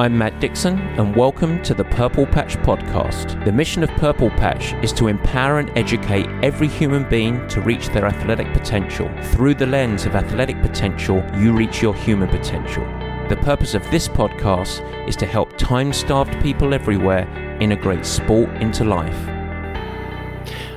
I'm Matt Dixon, and welcome to the Purple Patch Podcast. The mission of Purple Patch is to empower and educate every human being to reach their athletic potential. Through the lens of athletic potential, you reach your human potential. The purpose of this podcast is to help time starved people everywhere integrate sport into life.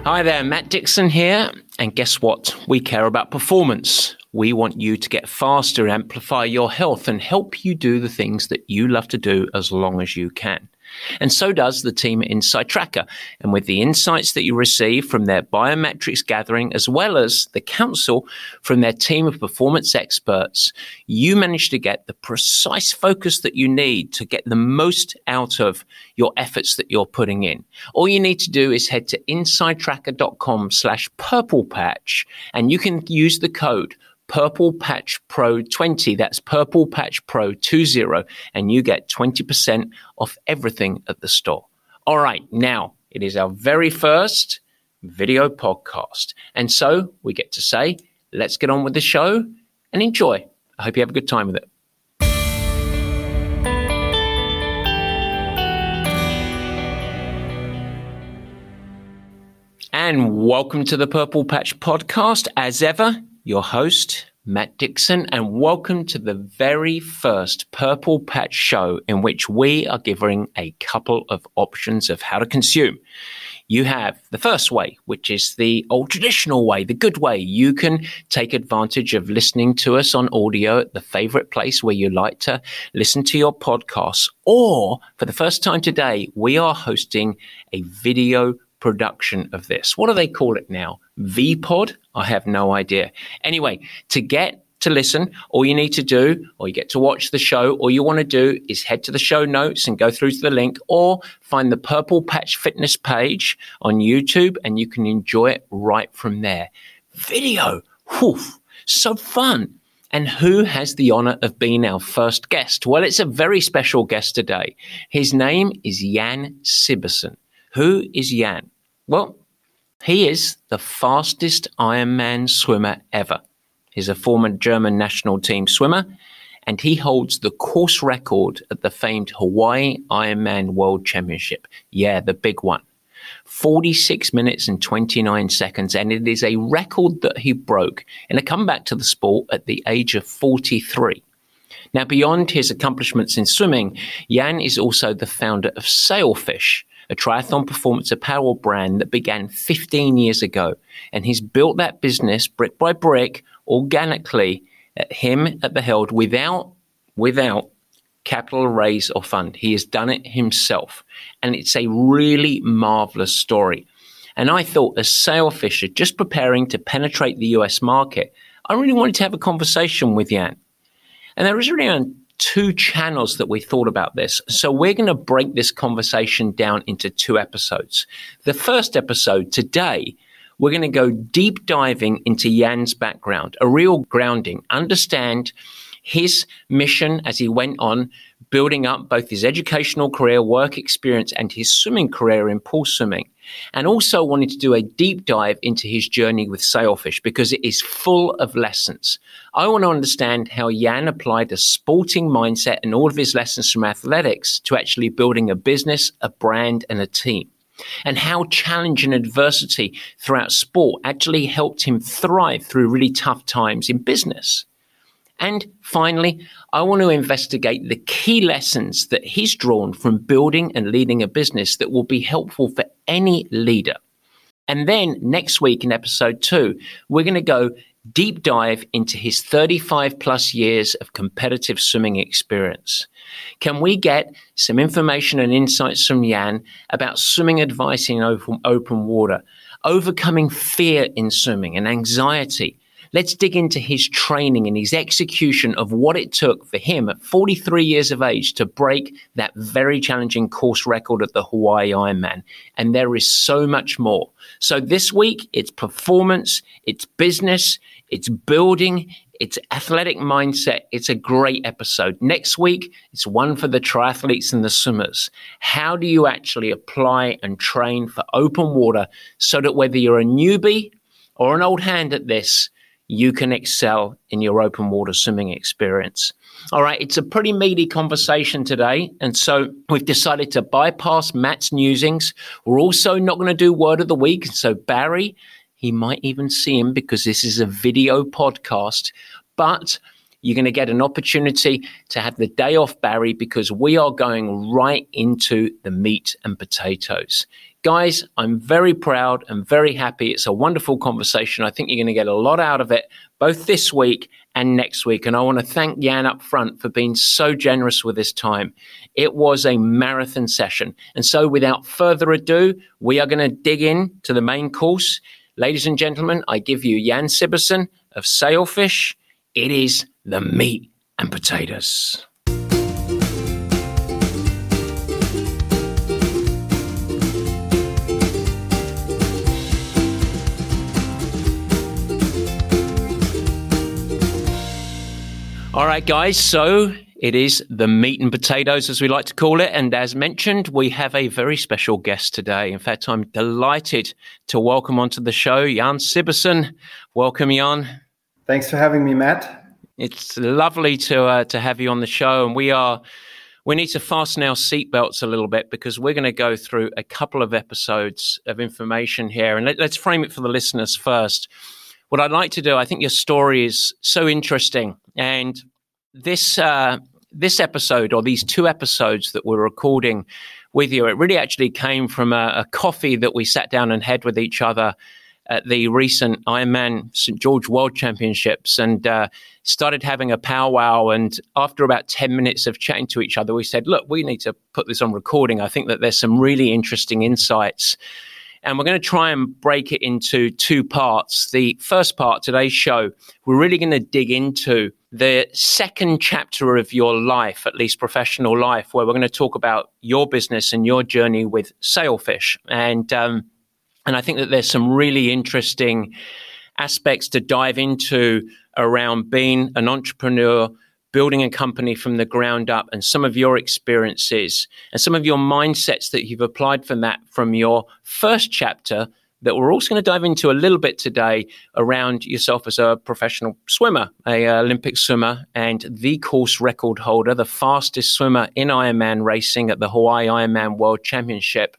Hi there, Matt Dixon here. And guess what? We care about performance. We want you to get faster, amplify your health, and help you do the things that you love to do as long as you can. And so does the team at InsideTracker. And with the insights that you receive from their biometrics gathering, as well as the counsel from their team of performance experts, you manage to get the precise focus that you need to get the most out of your efforts that you're putting in. All you need to do is head to insidetracker.com slash purple patch and you can use the code Purple Patch Pro 20. That's Purple Patch Pro 20, and you get 20% off everything at the store. All right, now it is our very first video podcast. And so we get to say, let's get on with the show and enjoy. I hope you have a good time with it. And welcome to the Purple Patch podcast. As ever, your host, Matt Dixon, and welcome to the very first Purple Patch show in which we are giving a couple of options of how to consume. You have the first way, which is the old traditional way, the good way. You can take advantage of listening to us on audio at the favorite place where you like to listen to your podcasts. Or for the first time today, we are hosting a video production of this. What do they call it now? VPod? I have no idea. Anyway, to get to listen, all you need to do, or you get to watch the show, all you want to do is head to the show notes and go through to the link, or find the Purple Patch Fitness page on YouTube, and you can enjoy it right from there. Video, whew, so fun. And who has the honor of being our first guest? Well, it's a very special guest today. His name is Jan Sibbersen. Who is Jan? Well, he is the fastest Ironman swimmer ever. He's a former German national team swimmer, and he holds the course record at the famed Hawaii Ironman World Championship. Yeah, the big one. 46 minutes and 29 seconds, and it is a record that he broke in a comeback to the sport at the age of 43. Now, beyond his accomplishments in swimming, Jan is also the founder of Sailfish, a triathlon performance apparel brand that began 15 years ago. And he's built that business brick by brick, organically, at him at the helm without, without capital raise or fund. He has done it himself. And it's a really marvelous story. And I thought, as Sailfish are just preparing to penetrate the US market, I really wanted to have a conversation with Jan. And there was really two channels that we thought about this. So we're going to break this conversation down into two episodes. The first episode today, we're going to go deep diving into Jan's background, a real grounding, understand his mission as he went on building up both his educational career, work experience, and his swimming career in pool swimming. And also wanted to do a deep dive into his journey with sailfish because it is full of lessons. I want to understand how Jan applied a sporting mindset and all of his lessons from athletics to actually building a business, a brand, and a team and how challenge and adversity throughout sport actually helped him thrive through really tough times in business. And finally, I want to investigate the key lessons that he's drawn from building and leading a business that will be helpful for any leader. And then next week in episode two, we're going to go deep dive into his 35 plus years of competitive swimming experience. Can we get some information and insights from Jan about swimming advice in open, open water, overcoming fear in swimming and anxiety, Let's dig into his training and his execution of what it took for him at 43 years of age to break that very challenging course record at the Hawaii Ironman. And there is so much more. So this week, it's performance, it's business, it's building, it's athletic mindset. It's a great episode. Next week, it's one for the triathletes and the swimmers. How do you actually apply and train for open water so that whether you're a newbie or an old hand at this, you can excel in your open water swimming experience. All right, it's a pretty meaty conversation today. And so we've decided to bypass Matt's musings. We're also not going to do word of the week. So Barry, he might even see him because this is a video podcast. But you're going to get an opportunity to have the day off, Barry, because we are going right into the meat and potatoes. Guys, I'm very proud and very happy. It's a wonderful conversation. I think you're going to get a lot out of it both this week and next week. And I want to thank Jan up front for being so generous with his time. It was a marathon session. And so, without further ado, we are going to dig in to the main course. Ladies and gentlemen, I give you Jan Sibbersen of Sailfish. It is the meat and potatoes. All right, guys. So it is the meat and potatoes, as we like to call it. And as mentioned, we have a very special guest today. In fact, I'm delighted to welcome onto the show Jan Sibbersen. Welcome, Jan. Thanks for having me, Matt. It's lovely to uh, to have you on the show, and we are we need to fasten our seatbelts a little bit because we're going to go through a couple of episodes of information here, and let, let's frame it for the listeners first what I'd like to do, I think your story is so interesting, and this uh, this episode or these two episodes that we're recording with you, it really actually came from a, a coffee that we sat down and had with each other at the recent Ironman St George World Championships and uh, started having a powwow. And after about 10 minutes of chatting to each other, we said, Look, we need to put this on recording. I think that there's some really interesting insights and we're going to try and break it into two parts. The first part, today's show, we're really going to dig into the second chapter of your life, at least professional life, where we're going to talk about your business and your journey with Sailfish. And, um, and I think that there's some really interesting aspects to dive into around being an entrepreneur, building a company from the ground up and some of your experiences and some of your mindsets that you've applied from that from your first chapter that we're also going to dive into a little bit today around yourself as a professional swimmer, a Olympic swimmer, and the course record holder, the fastest swimmer in Ironman racing at the Hawaii Ironman World Championship.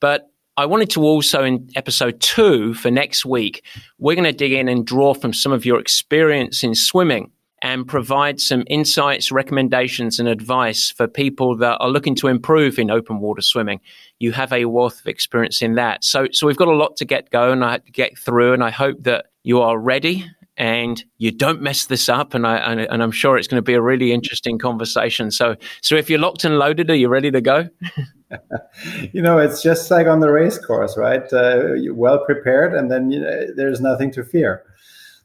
But I wanted to also, in episode two for next week, we're going to dig in and draw from some of your experience in swimming and provide some insights, recommendations, and advice for people that are looking to improve in open water swimming. You have a wealth of experience in that. So, so we've got a lot to get going, I to get through, and I hope that you are ready and you don't mess this up. And I and, and I'm sure it's going to be a really interesting conversation. So, so if you're locked and loaded, are you ready to go? you know, it's just like on the race course, right? Uh, you're well prepared, and then you know, there's nothing to fear.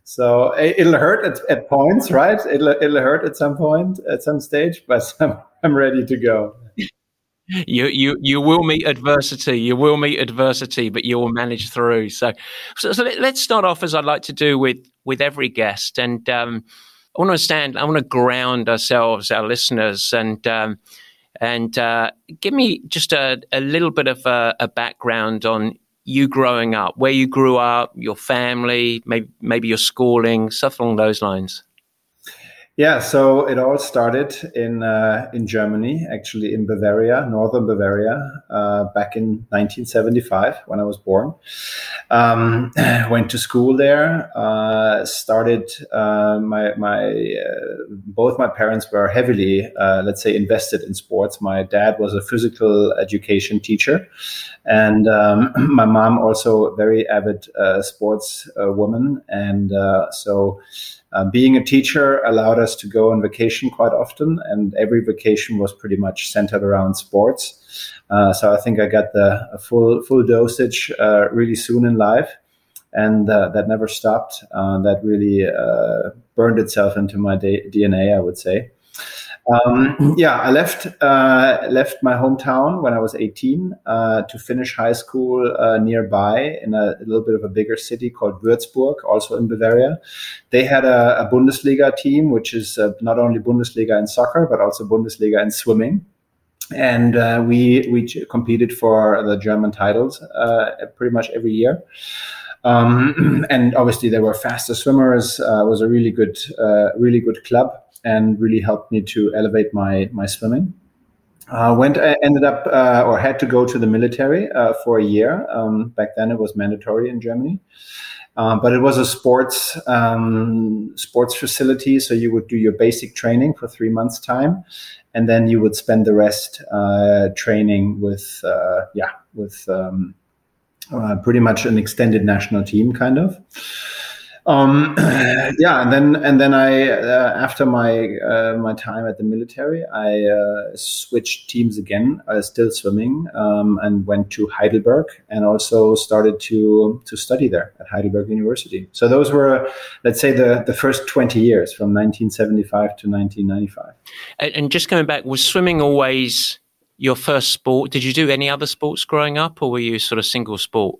So it'll hurt at, at points, right? It'll, it'll hurt at some point, at some stage, but I'm, I'm ready to go. You, you, you will meet adversity. You will meet adversity, but you will manage through. So, so, so let, us start off as I'd like to do with with every guest, and um, I want to stand. I want to ground ourselves, our listeners, and um, and uh, give me just a, a little bit of a, a background on you growing up, where you grew up, your family, maybe maybe your schooling, stuff along those lines. Yeah, so it all started in uh, in Germany, actually in Bavaria, northern Bavaria, uh, back in 1975 when I was born. Um, went to school there. Uh, started uh, my my uh, both my parents were heavily, uh, let's say, invested in sports. My dad was a physical education teacher, and um, my mom also very avid sports woman, and so. Uh, being a teacher allowed us to go on vacation quite often, and every vacation was pretty much centered around sports. Uh, so I think I got the full full dosage uh, really soon in life, and uh, that never stopped. Uh, that really uh, burned itself into my DNA, I would say. Um, yeah, I left left my hometown when I was 18 uh, to finish high school nearby in a, a, little bit of a bigger city called Würzburg, also in Bavaria. They had a, a Bundesliga team, which is not only Bundesliga in soccer but also Bundesliga in swimming. And uh, we we competed for the German titles uh, pretty much every year. Um, and obviously, they were faster swimmers. Uh, was a really good, uh, really good club. and really helped me to elevate my my swimming. Uh, went uh, ended up or had to go to the military for a year. Um, back then, it was mandatory in Germany, um, but it was a sports um, sports facility. So you would do your basic training for three months' time, and then you would spend the rest uh, training with uh, yeah with um, pretty much an extended national team kind of. Um, yeah, and then and then I uh, after my uh, my time at the military, I uh, switched teams again, I was still swimming, um, and went to Heidelberg, and also started to to study there at Heidelberg University. So those were, let's say, the the first twenty years from 1975 to 1995. And just going back, was swimming always your first sport? Did you do any other sports growing up, or were you sort of single sport?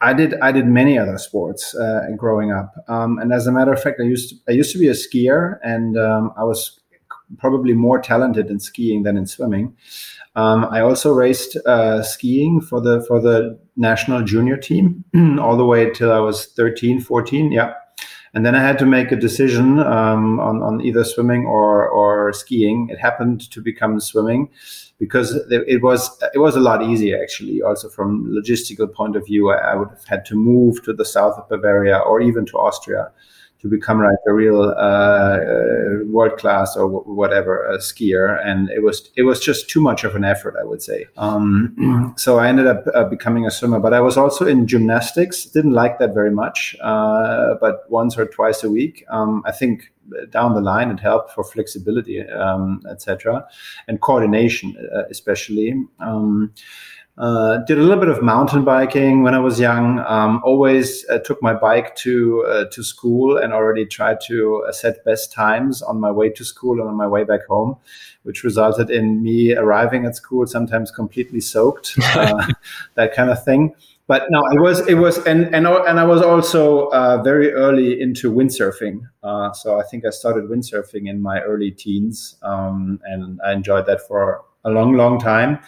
I did I did many other sports uh, growing up, um, and as a matter of fact, I used to, I used to be a skier, and um, I was probably more talented in skiing than in swimming. Um, I also raced uh, skiing for the for the national junior team all the way till I was 13, 14. Yeah, and then I had to make a decision um, on on either swimming or or skiing. It happened to become swimming because it was it was a lot easier actually. Also from logistical point of view, I, I would have had to move to the south of Bavaria or even to Austria to become like a real uh, uh, world class or w- whatever skier, and it was it was just too much of an effort, I would say. Um, so I ended up uh, becoming a swimmer, but I was also in gymnastics. Didn't like that very much, uh, but once or twice a week. Um, I think down the line it helped for flexibility, um, etc., and coordination, uh, especially. Uh, did a little bit of mountain biking when I was young. Um, always uh, took my bike to uh, to school and already tried to uh, set best times on my way to school and on my way back home, which resulted in me arriving at school sometimes completely soaked, uh, that kind of thing. But no, it was it was and and and I was also uh, very early into windsurfing. so I think I started windsurfing in my early teens, um, and I enjoyed that for a long, long time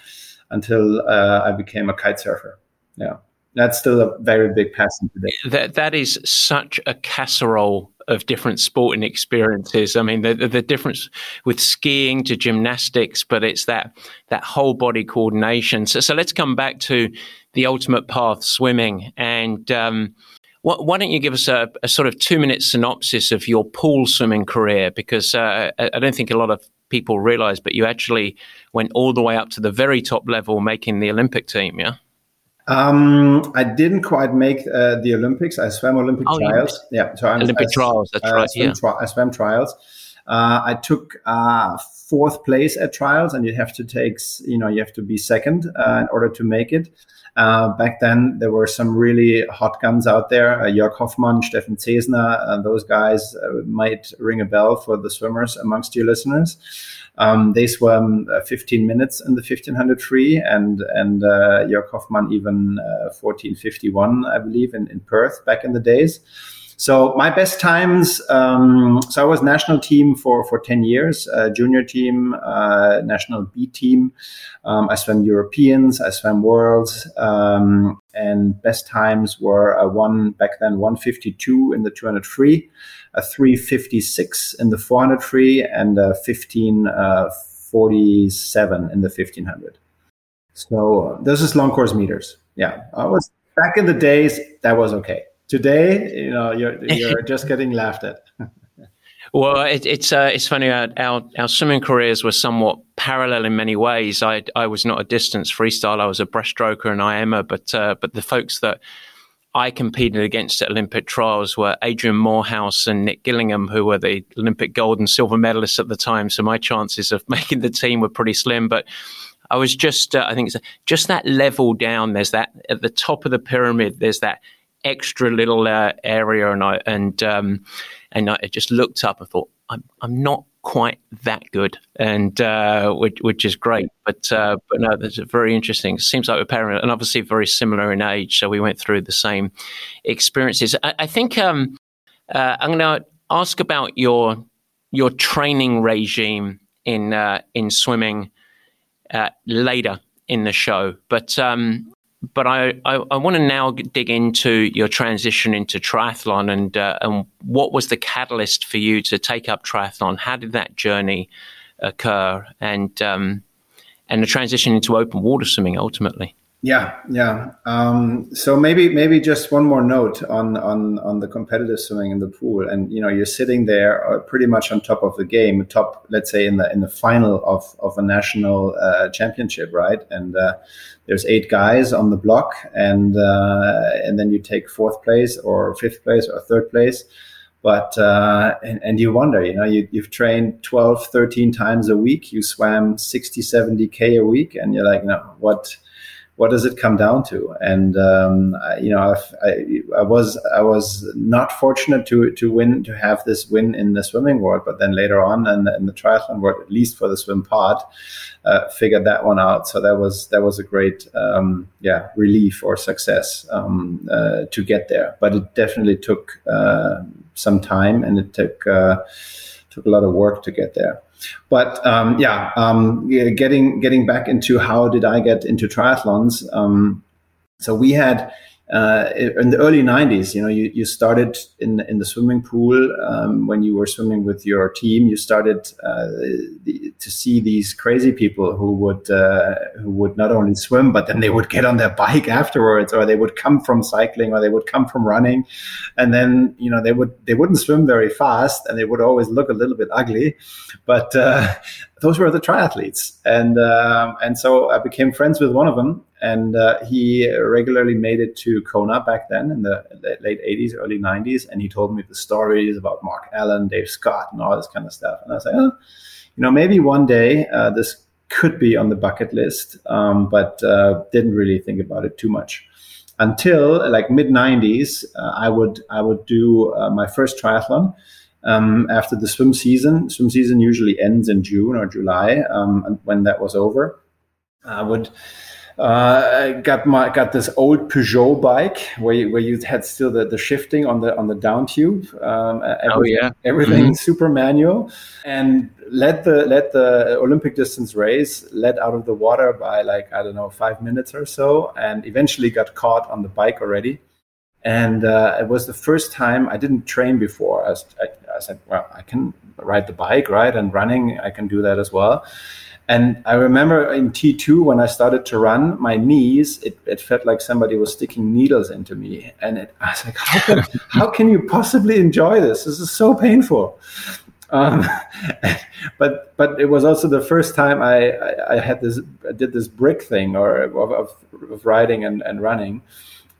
until uh, I became a kite surfer. Yeah, that's still a very big passion today. That that is such a casserole of different sporting experiences. I mean, the, the, the difference with skiing to gymnastics, but it's that that whole body coordination. So, so let's come back to the ultimate path, swimming, and um, why don't you give us a, a, sort of two minute synopsis of your pool swimming career? Because uh, I don't think a lot of people realize, but you actually went all the way up to the very top level, making the Olympic team. Yeah. Um, I didn't quite make uh, the Olympics. I swam Olympic oh, trials. Yeah, so I'm, Olympic I, trials. That's uh, right. yeah. Tri- I swam trials. Uh, I took uh, fourth place at trials, and you have to take, you know, you have to be second uh, in order to make it. Uh, back then, there were some really hot guns out there. Uh, Jörg Hoffmann, Steffen Zesner, uh, those guys uh, might ring a bell for the swimmers amongst your listeners. Um, they swam uh, 15 minutes in the 1500 free, and and Jörg Hoffmann even 1451, I believe, in, in Perth back in the days. So my best times. Um, so I was national team for for ten years, uh, junior team, uh, national B team. Um, I swam Europeans, I swam Worlds, um, and best times were a one back then 152 in the 200 free, a 356 in the 400 free, and a 1547 uh, in the 1500. So this is long course meters. Yeah, I was back in the days that was okay. Today, you know, you're you're just getting laughed at. Well, it, it's uh, it's funny. Our, our, our swimming careers were somewhat parallel in many ways. I I was not a distance freestyle. I was a breaststroker and IMA, but uh, but the folks that I competed against at Olympic trials were Adrian Moorhouse and Nick Gillingham, who were the Olympic gold and silver medalists at the time. So my chances of making the team were pretty slim. But I was just, uh, I think, it's just that level down. There's that at the top of the pyramid. There's that extra little uh, area, and I and um, and I just looked up and thought, I'm I'm not quite that good, and uh, which, which is great. But uh, but no, that's very interesting. Seems like we're parent, and obviously very similar in age, so we went through the same experiences. I, I think um, uh, I'm going to ask about your your training regime in uh, in swimming uh, later in the show, but um, but I, I, I want to now dig into your transition into triathlon and uh, and what was the catalyst for you to take up triathlon? How did that journey occur? And um, and the transition into open water swimming ultimately. Yeah, yeah. Um, so maybe maybe just one more note on on on the competitive swimming in the pool, and you know you're sitting there uh, pretty much on top of the game, top let's say in the in the final of of a national uh, championship, right? And uh, there's eight guys on the block, and uh, and then you take fourth place or fifth place or third place but uh, and, and, you wonder you know you, you've trained 12 13 times a week you swam 60 70 k a week and you're like no what what does it come down to? And um, I, you know, I, I, was I was not fortunate to to win to have this win in the swimming world, but then later on in the, in the triathlon world, at least for the swim part, uh, figured that one out. So that was that was a great um, yeah relief or success um, uh, to get there. But it definitely took uh, some time, and it took uh, took a lot of work to get there. But um, yeah, um, getting getting back into how did I get into triathlons? Um, so we had uh, in the early 90s you know you, you started in in the swimming pool um, when you were swimming with your team you started uh, the, to see these crazy people who would uh, who would not only swim but then they would get on their bike afterwards or they would come from cycling or they would come from running. And then you know they would they wouldn't swim very fast and they would always look a little bit ugly. But uh, those were the triathletes. And um, and so I became friends with one of them and uh, he regularly made it to Kona back then in the late 80s, early 90s. And he told me the stories about Mark Allen, Dave Scott, and all this kind of stuff. And I was like, oh, you know, maybe one day uh, this could be on the bucket list, um, but uh, didn't really think about it too much. Until like mid 90s, uh, I would I would do uh, my first triathlon. Um, after the swim season, swim season usually ends in June or July. Um, and when that was over, I would uh, got my got this old Peugeot bike where you, where you had still the, the shifting on the on the down tube. Um, oh yeah, everything mm-hmm. super manual, and led the led the Olympic distance race led out of the water by like I don't know five minutes or so, and eventually got caught on the bike already. And uh, it was the first time I didn't train before. I, was, I, I said, well, I can ride the bike, right? And running, I can do that as well. And I remember in T2 when I started to run, my knees, it, it felt like somebody was sticking needles into me. And it, I was like, how can, how can you possibly enjoy this? This is so painful. Um, but but it was also the first time I, I, I had this I did this brick thing or of, of, riding and, and running.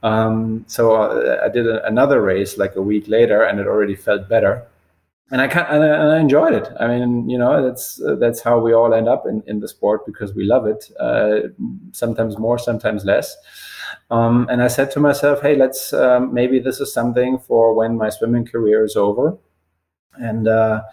Um, so uh, I did a, another race like a week later, and it already felt better and I and I enjoyed it. I mean, you know, that's uh, that's how we all end up in, in the sport because we love it. Uh, sometimes more, sometimes less. Um, and I said to myself, hey, let's um, maybe this is something for when my swimming career is over. And uh,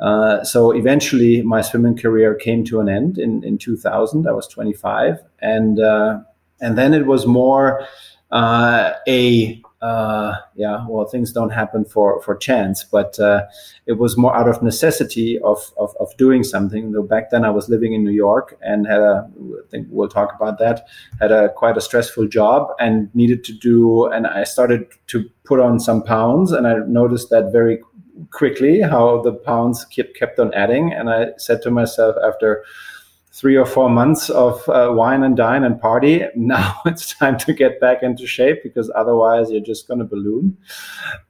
uh, so eventually, my swimming career came to an end in in 2000. I was 25, and uh, and then it was more uh, a uh, yeah, well, things don't happen for for chance, but uh, it was more out of necessity of, of, of doing something. Though back then I was living in New York and had a, I think we'll talk about that, had a quite a stressful job and needed to do, and I started to put on some pounds, and I noticed that very quickly how the pounds kept kept on adding, and I said to myself after three or four months of uh, wine and dine and party. Now it's time to get back into shape because otherwise you're just going to balloon.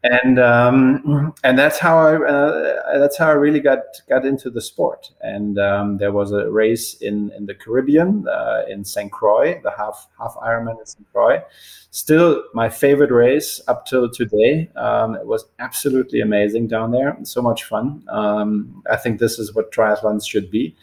And um, and that's how I uh, that's how I really got got into the sport. And um, there was a race in in the Caribbean uh, in St. Croix, the half half Ironman in St. Croix. Still my favorite race up till today. Um, it was absolutely amazing down there. So much fun. Um, I think this is what triathlons should be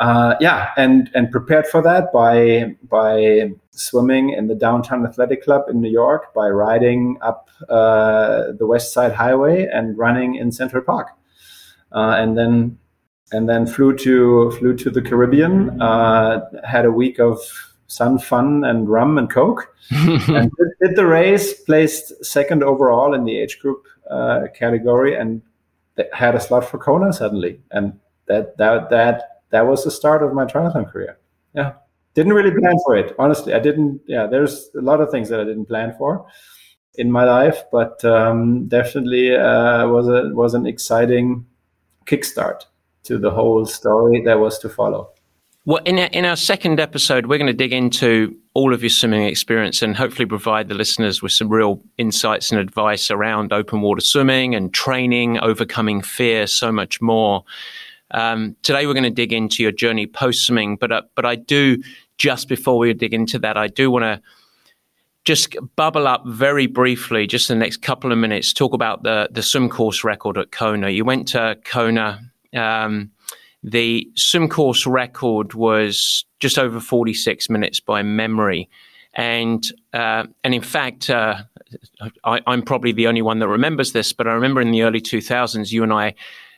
uh, yeah, and and prepared for that by by swimming in the downtown athletic club in New York, by riding up uh, the West Side Highway and running in Central Park, uh, and then and then flew to flew to the Caribbean. Uh, had a week of sun, fun, and rum and coke, and did, did, the race. Placed second overall in the age group uh, category, and had a slot for Kona suddenly, and that that that that was the start of my triathlon career. Yeah, didn't really plan for it. Honestly, I didn't. Yeah, there's a lot of things that I didn't plan for in my life, but um, definitely uh, was a was an exciting kickstart to the whole story that was to follow. Well, in our, in our second episode, we're going to dig into all of your swimming experience and hopefully provide the listeners with some real insights and advice around open water swimming and training, overcoming fear, so much more. Um, today, we're going to dig into your journey post swimming, but uh, but I do just before we dig into that, I do want to just bubble up very briefly, just the next couple of minutes, talk about the the swim course record at Kona. You went to Kona. Um, the swim course record was just over 46 minutes by memory. And uh, and in fact, uh, I, am probably the only one that remembers this, but I remember in the early 2000s, you and I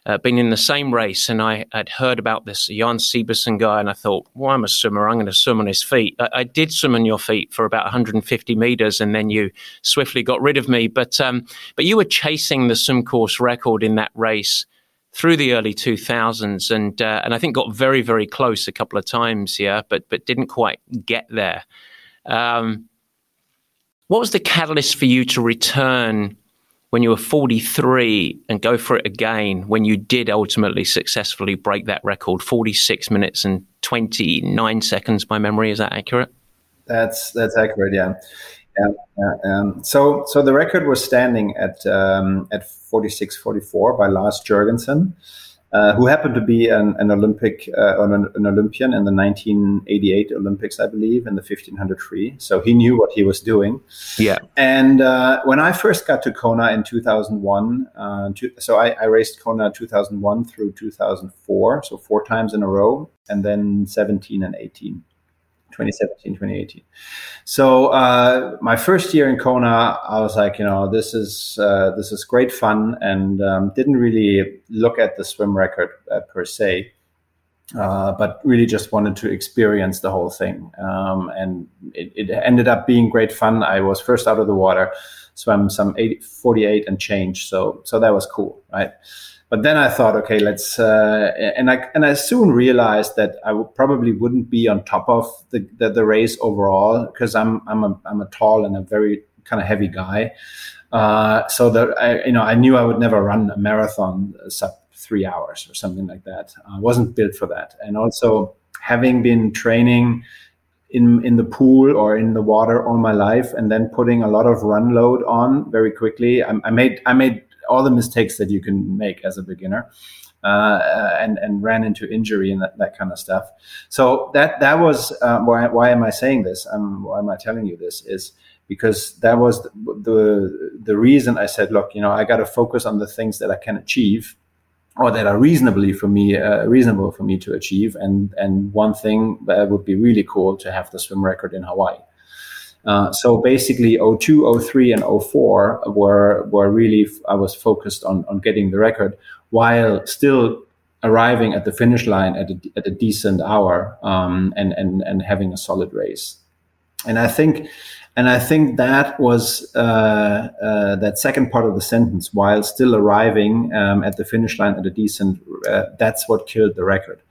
uh, been in the same race, and I had heard about this Jan Sibbersen guy, and I thought, well, I'm a swimmer. I'm going to swim on his feet. I, I, did swim on your feet for about 150 meters, and then you swiftly got rid of me. But um, but you were chasing the swim course record in that race through the early 2000s and uh, and I think got very very close a couple of times here, but but didn't quite get there um, what was the catalyst for you to return when you were 43 and go for it again when you did ultimately successfully break that record 46 minutes and 29 seconds by memory is that accurate? That's that's accurate yeah. Yeah, um, so so the record was standing at um, at 46 44 by Lars Jørgensen, uh, who happened to be an, an Olympic uh, an, an, Olympian in the 1988 Olympics, I believe, in the 1500 free. So he knew what he was doing. Yeah. And uh, when I first got to Kona in 2001, uh, so I, I raced Kona 2001 through 2004, so four times in a row, and then 17 and 18. 2017 2018 so uh, my first year in kona i was like you know this is uh, this is great fun and um, didn't really look at the swim record uh, per se uh, but really just wanted to experience the whole thing. Um, and it, it, ended up being great fun. I was first out of the water swam some 80, 48 and change so so that was cool right but then I thought, okay, let's, uh, and I and I soon realized that I probably wouldn't be on top of the the, the race overall because I'm I'm a I'm a tall and a very kind of heavy guy. Uh, so that I you know I knew I would never run a marathon sub three hours or something like that. I wasn't built for that, and also having been training in in the pool or in the water all my life and then putting a lot of run load on very quickly I, I, made i made all the mistakes that you can make as a beginner. Uh, and and ran into injury and that, that kind of stuff. So that that was uh, why why am I saying this? Um, why am I telling you this? Is because that was the, the the reason I said, look, you know, I got to focus on the things that I can achieve, or that are reasonably for me uh, reasonable for me to achieve. And and one thing that would be really cool to have the swim record in Hawaii. Uh, so basically 02, 03, and 04 were, were really, I was focused on, on getting the record while still arriving at the finish line at a, at a decent hour um, and, and, and having a solid race. And I think, and I think that was uh, uh, that second part of the sentence, while still arriving um, at the finish line at a decent, uh, that's what killed the record.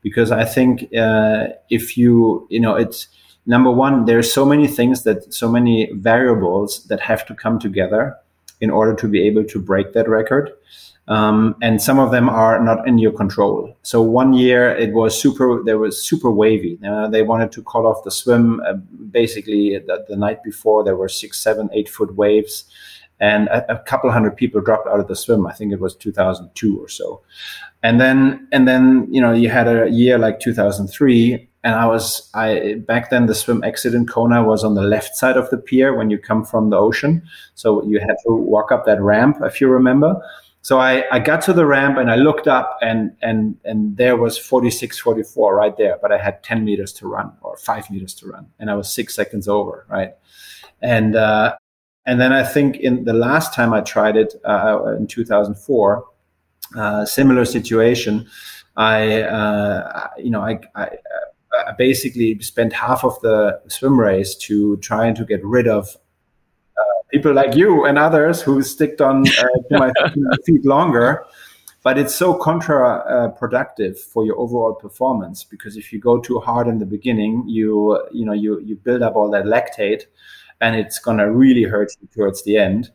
Because I think uh, if you, you know, it's, number one, there's so many things that so many variables that have to come together in order to be able to break that record. Um, and some of them are not in your control. So one year it was super, there was super wavy. Uh, they wanted to call off the swim. Uh, basically, the, the, night before there were six, seven, eight foot waves, and a, a, couple hundred people dropped out of the swim. I think it was 2002 or so. And then, and then you know, you had a year like 2003 and I was I back then the swim exit in Kona was on the left side of the pier when you come from the ocean. So you had to walk up that ramp if you remember. So I, I got to the ramp and I looked up and and and there was 46, 44 right there, but I had 10 meters to run or five meters to run, and I was six seconds over, right? And uh, and then I think in the last time I tried it uh, in 2004, uh, similar situation. I, uh, you know, I, I, I basically spent half of the swim race to trying to get rid of uh, people like you and others who sticked on uh, to my feet longer but it's so counterproductive uh, for your overall performance because if you go too hard in the beginning, you you know you you build up all that lactate, and it's gonna really hurt you towards the end.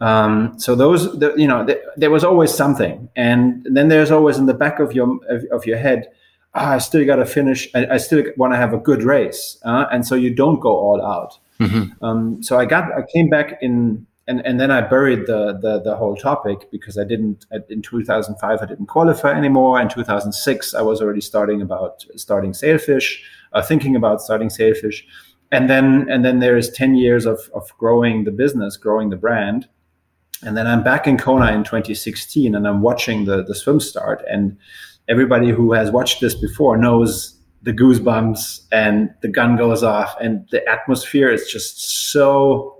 Um, so those, the, you know, the, there was always something, and then there's always in the back of your of, of your head, oh, I still got to finish. I, I still want to have a good race, uh, and so you don't go all out. Mm-hmm. Um, so I got, I came back in, and and then I buried the the, the whole topic because I didn't in 2005 I didn't qualify anymore. In 2006 I was already starting about starting Sailfish, uh, thinking about starting Sailfish, and then and then there is 10 years of of growing the business, growing the brand and then I'm back in Kona in 2016 and I'm watching the, the swim start. And everybody who has watched this before knows the goosebumps and the gun goes off and the atmosphere is just so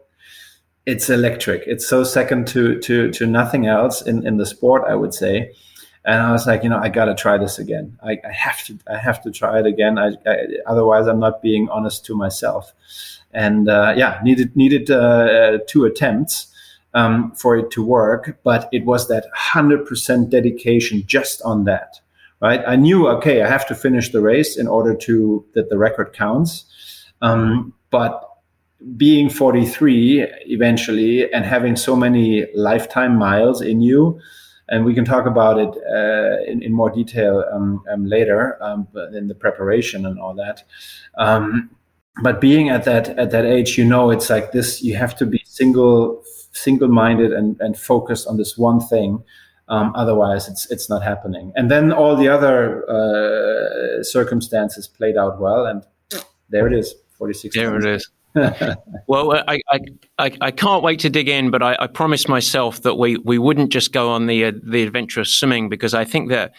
it's electric. It's so second to to to nothing else in, in the sport, I would say. And I was like, you know, I got to try this again. I, I, have to, I have to try it again. I, I, otherwise, I'm not being honest to myself. And uh, yeah, needed needed uh, two attempts um, for it to work, but it was that 100% dedication just on that, right? I knew, okay, I have to finish the race in order to that the record counts. Um, but being 43 eventually and having so many lifetime miles in you, and we can talk about it uh, in, in, more detail um, um, later um, in the preparation and all that um, but being at that at that age you know it's like this you have to be single single-minded and, and focused on this one thing. Um, otherwise, it's it's not happening. And then all the other uh, circumstances played out well, and there it is, forty-six. There it is. well, I, I, I, can't wait to dig in, but I, I promised myself that we, we wouldn't just go on the uh, the adventurous swimming because I think that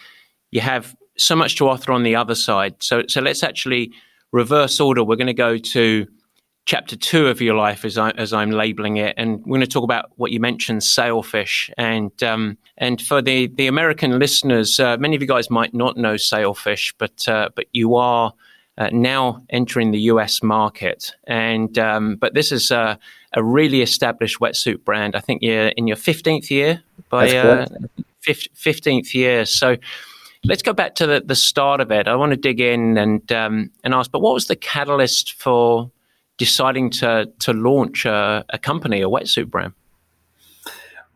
you have so much to offer on the other side. So so let's actually reverse order. We're going to go to chapter two of your life, as, I, as I'm labeling it, and we're going to talk about what you mentioned, sailfish, and um, and for the the American listeners, uh, many of you guys might not know sailfish, but uh, but you are. Uh, now entering the U.S. market, and um, but this is a, a, really established wetsuit brand. I think you're in your fifteenth year by uh, fifteenth year. So let's go back to the, the start of it. I want to dig in and um, and ask, but what was the catalyst for deciding to to launch a, a company, a wetsuit brand?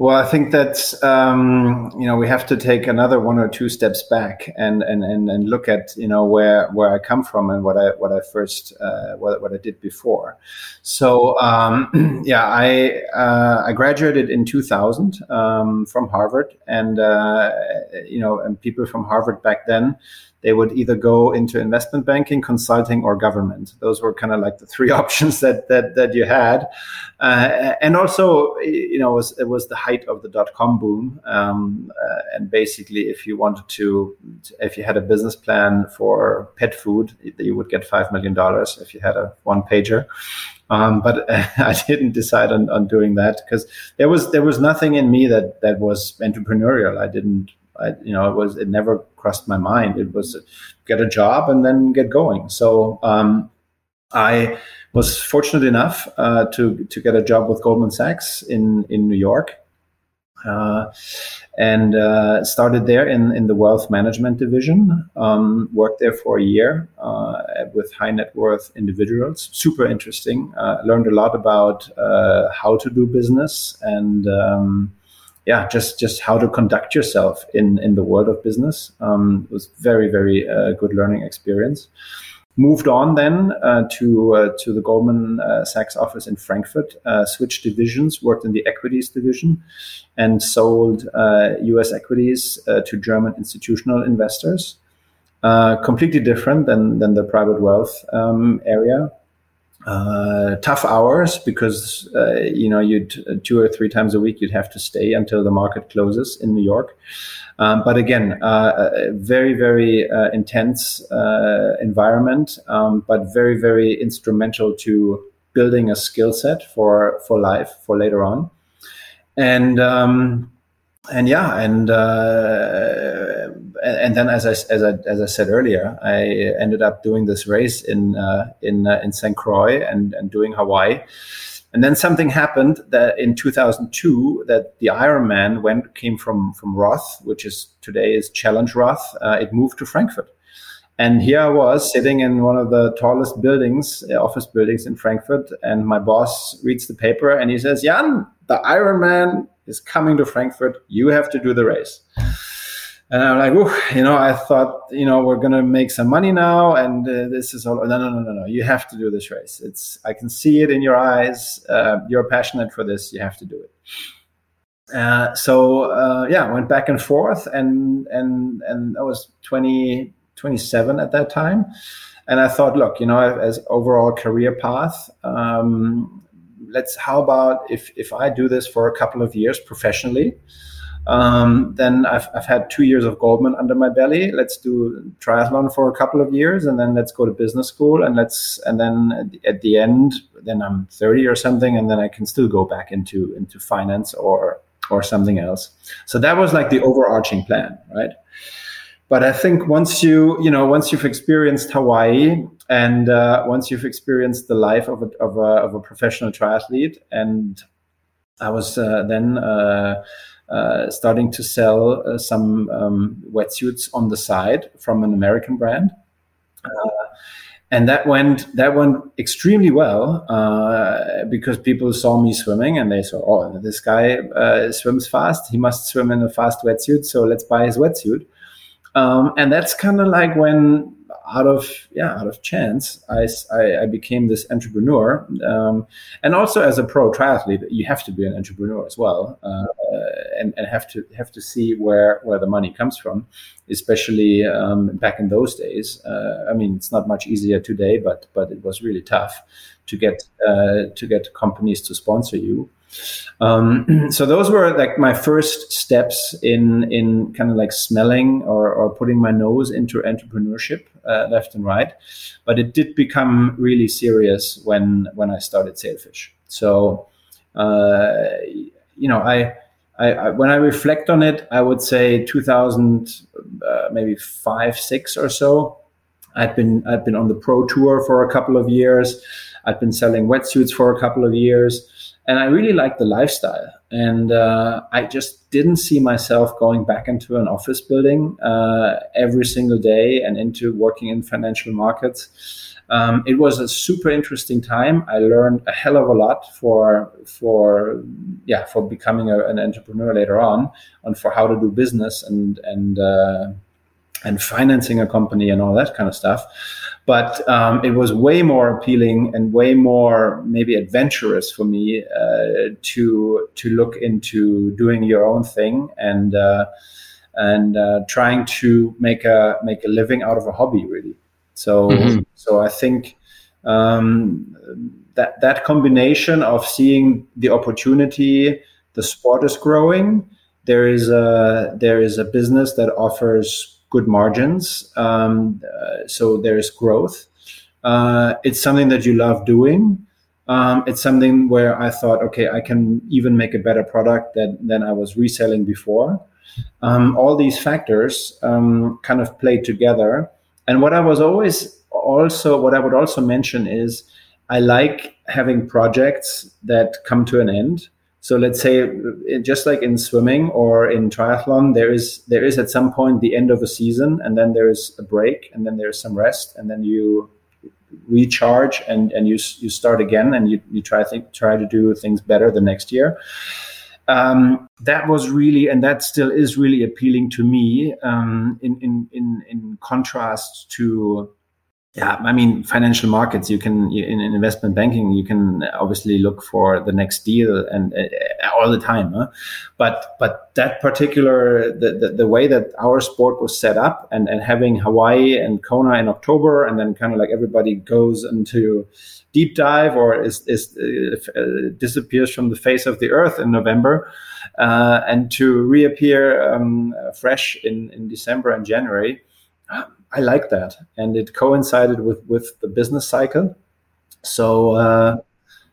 Well, I think that um, you know we have to take another one or two steps back and, and and and look at you know where where I come from and what I what I first uh, what what I did before. So um, yeah, I uh, I graduated in 2000 um, from Harvard, and uh, you know, and people from Harvard back then they would either go into investment banking, consulting, or government. Those were kind of like the three options that that that you had. Uh, and also, you know, it was, it was the height of the dot com boom. Um, uh, and basically, if you wanted to, if you had a business plan for pet food, you would get five million dollars if you had a one pager. Um, but I didn't decide on, on doing that because there was there was nothing in me that that was entrepreneurial. I didn't I, you know, it was it never crossed my mind. It was get a job and then get going. So um, I was fortunate enough uh, to to get a job with Goldman Sachs in in New York. Uh, and uh, started there in, in the wealth management division. Um, worked there for a year uh, with high net worth individuals. Super interesting. Uh, learned a lot about uh, how to do business and um, yeah, just just how to conduct yourself in in the world of business. Um, it was very very uh, good learning experience. Moved on then uh, to uh, to the Goldman uh, Sachs office in Frankfurt. Uh, switched divisions, worked in the equities division, and sold U.S. Uh, equities to German institutional investors. completely different than than the private wealth um, area uh, tough hours because uh, you know you'd uh, two or three times a week you'd have to stay until the market closes in New York. Um, but again, uh, very very uh, intense uh, environment, um, but very very instrumental to building a skill set for for life for later on. And um, and yeah, and and then as I as I as I said earlier, I ended up doing this race in uh, in uh, in St. Croix and and doing Hawaii. And then something happened that in 2002 that the Ironman went came from from Roth, which is today is Challenge Roth. Uh, it moved to Frankfurt. And here I was sitting in one of the tallest buildings, uh, office buildings in Frankfurt, and my boss reads the paper and he says, "Jan, the Ironman is coming to Frankfurt. You have to do the race." And I'm like, Ooh, you know, I thought, you know, we're gonna make some money now, and uh, this is all. No, no, no, no, no. You have to do this race. It's, I can see it in your eyes. Uh, you're passionate for this. You have to do it. Uh, so uh, yeah, went back and forth, and and and I was 20, 27 at that time, and I thought, look, you know, as overall career path, um, let's. How about if if I do this for a couple of years professionally um, then I've, I've had two years of Goldman under my belly. Let's do triathlon for a couple of years, and then let's go to business school, and let's and then at the end, then I'm 30 or something, and then I can still go back into into finance or or something else. So that was like the overarching plan, right? But I think once you you know once you've experienced Hawaii and uh, once you've experienced the life of a, of a, of a professional triathlete, and I was uh, then. Uh, starting to sell uh, some um, wetsuits on the side from an American brand. Uh, and that went that went extremely well uh, because people saw me swimming and they saw, oh, this guy uh, swims fast. He must swim in a fast wetsuit, so let's buy his wetsuit. Um, and that's kind of like when out of yeah out of chance I, I, I became this entrepreneur. Um, and also as a pro triathlete you have to be an entrepreneur as well uh, and, and have to have to see where where the money comes from especially um, back in those days. Uh, I mean it's not much easier today but but it was really tough to get uh, to get companies to sponsor you um, so those were like my first steps in in kind of like smelling or, or putting my nose into entrepreneurship uh, left and right. But it did become really serious when when I started Sailfish. So uh, you know I, I, I. when I reflect on it, I would say 2000, uh, maybe five, six or so. I'd been I'd been on the pro tour for a couple of years. I'd been selling wetsuits for a couple of years and I really liked the lifestyle. And uh, I just didn't see myself going back into an office building uh, every single day and into working in financial markets. Um, it was a super interesting time. I learned a hell of a lot for for yeah for becoming a, an entrepreneur later on, and for how to do business and and uh, and financing a company and all that kind of stuff but um, it was way more appealing and way more maybe adventurous for me uh, to to look into doing your own thing and uh, and uh, trying to make a make a living out of a hobby really. So mm-hmm. so I think um, that that combination of seeing the opportunity, the sport is growing. There is a there is a business that offers good margins. Um, uh, so there's growth. Uh, it's something that you love doing. Um, it's something where I thought, okay, I can even make a better product than, than I was reselling before. Um, all these factors um, kind of played together. And what I was always also, what I would also mention is I like having projects that come to an end. So let's say, just like in swimming or in triathlon, there is there is at some point the end of a season, and then there is a break, and then there is some rest, and then you recharge and and you you start again, and you you try think try to do things better the next year. Um, that was really, and that still is really appealing to me. Um, in in in in contrast to yeah, I mean, financial markets, you can, in, investment banking, you can obviously look for the next deal and uh, all the time. Huh? But, but that particular, the, the, the, way that our sport was set up and, and having Hawaii and Kona in October, and then kind of like everybody goes into deep dive or is, is uh, disappears from the face of the earth in November, uh, and to reappear um, fresh in, in December and January I like that, and it coincided with with the business cycle. So uh,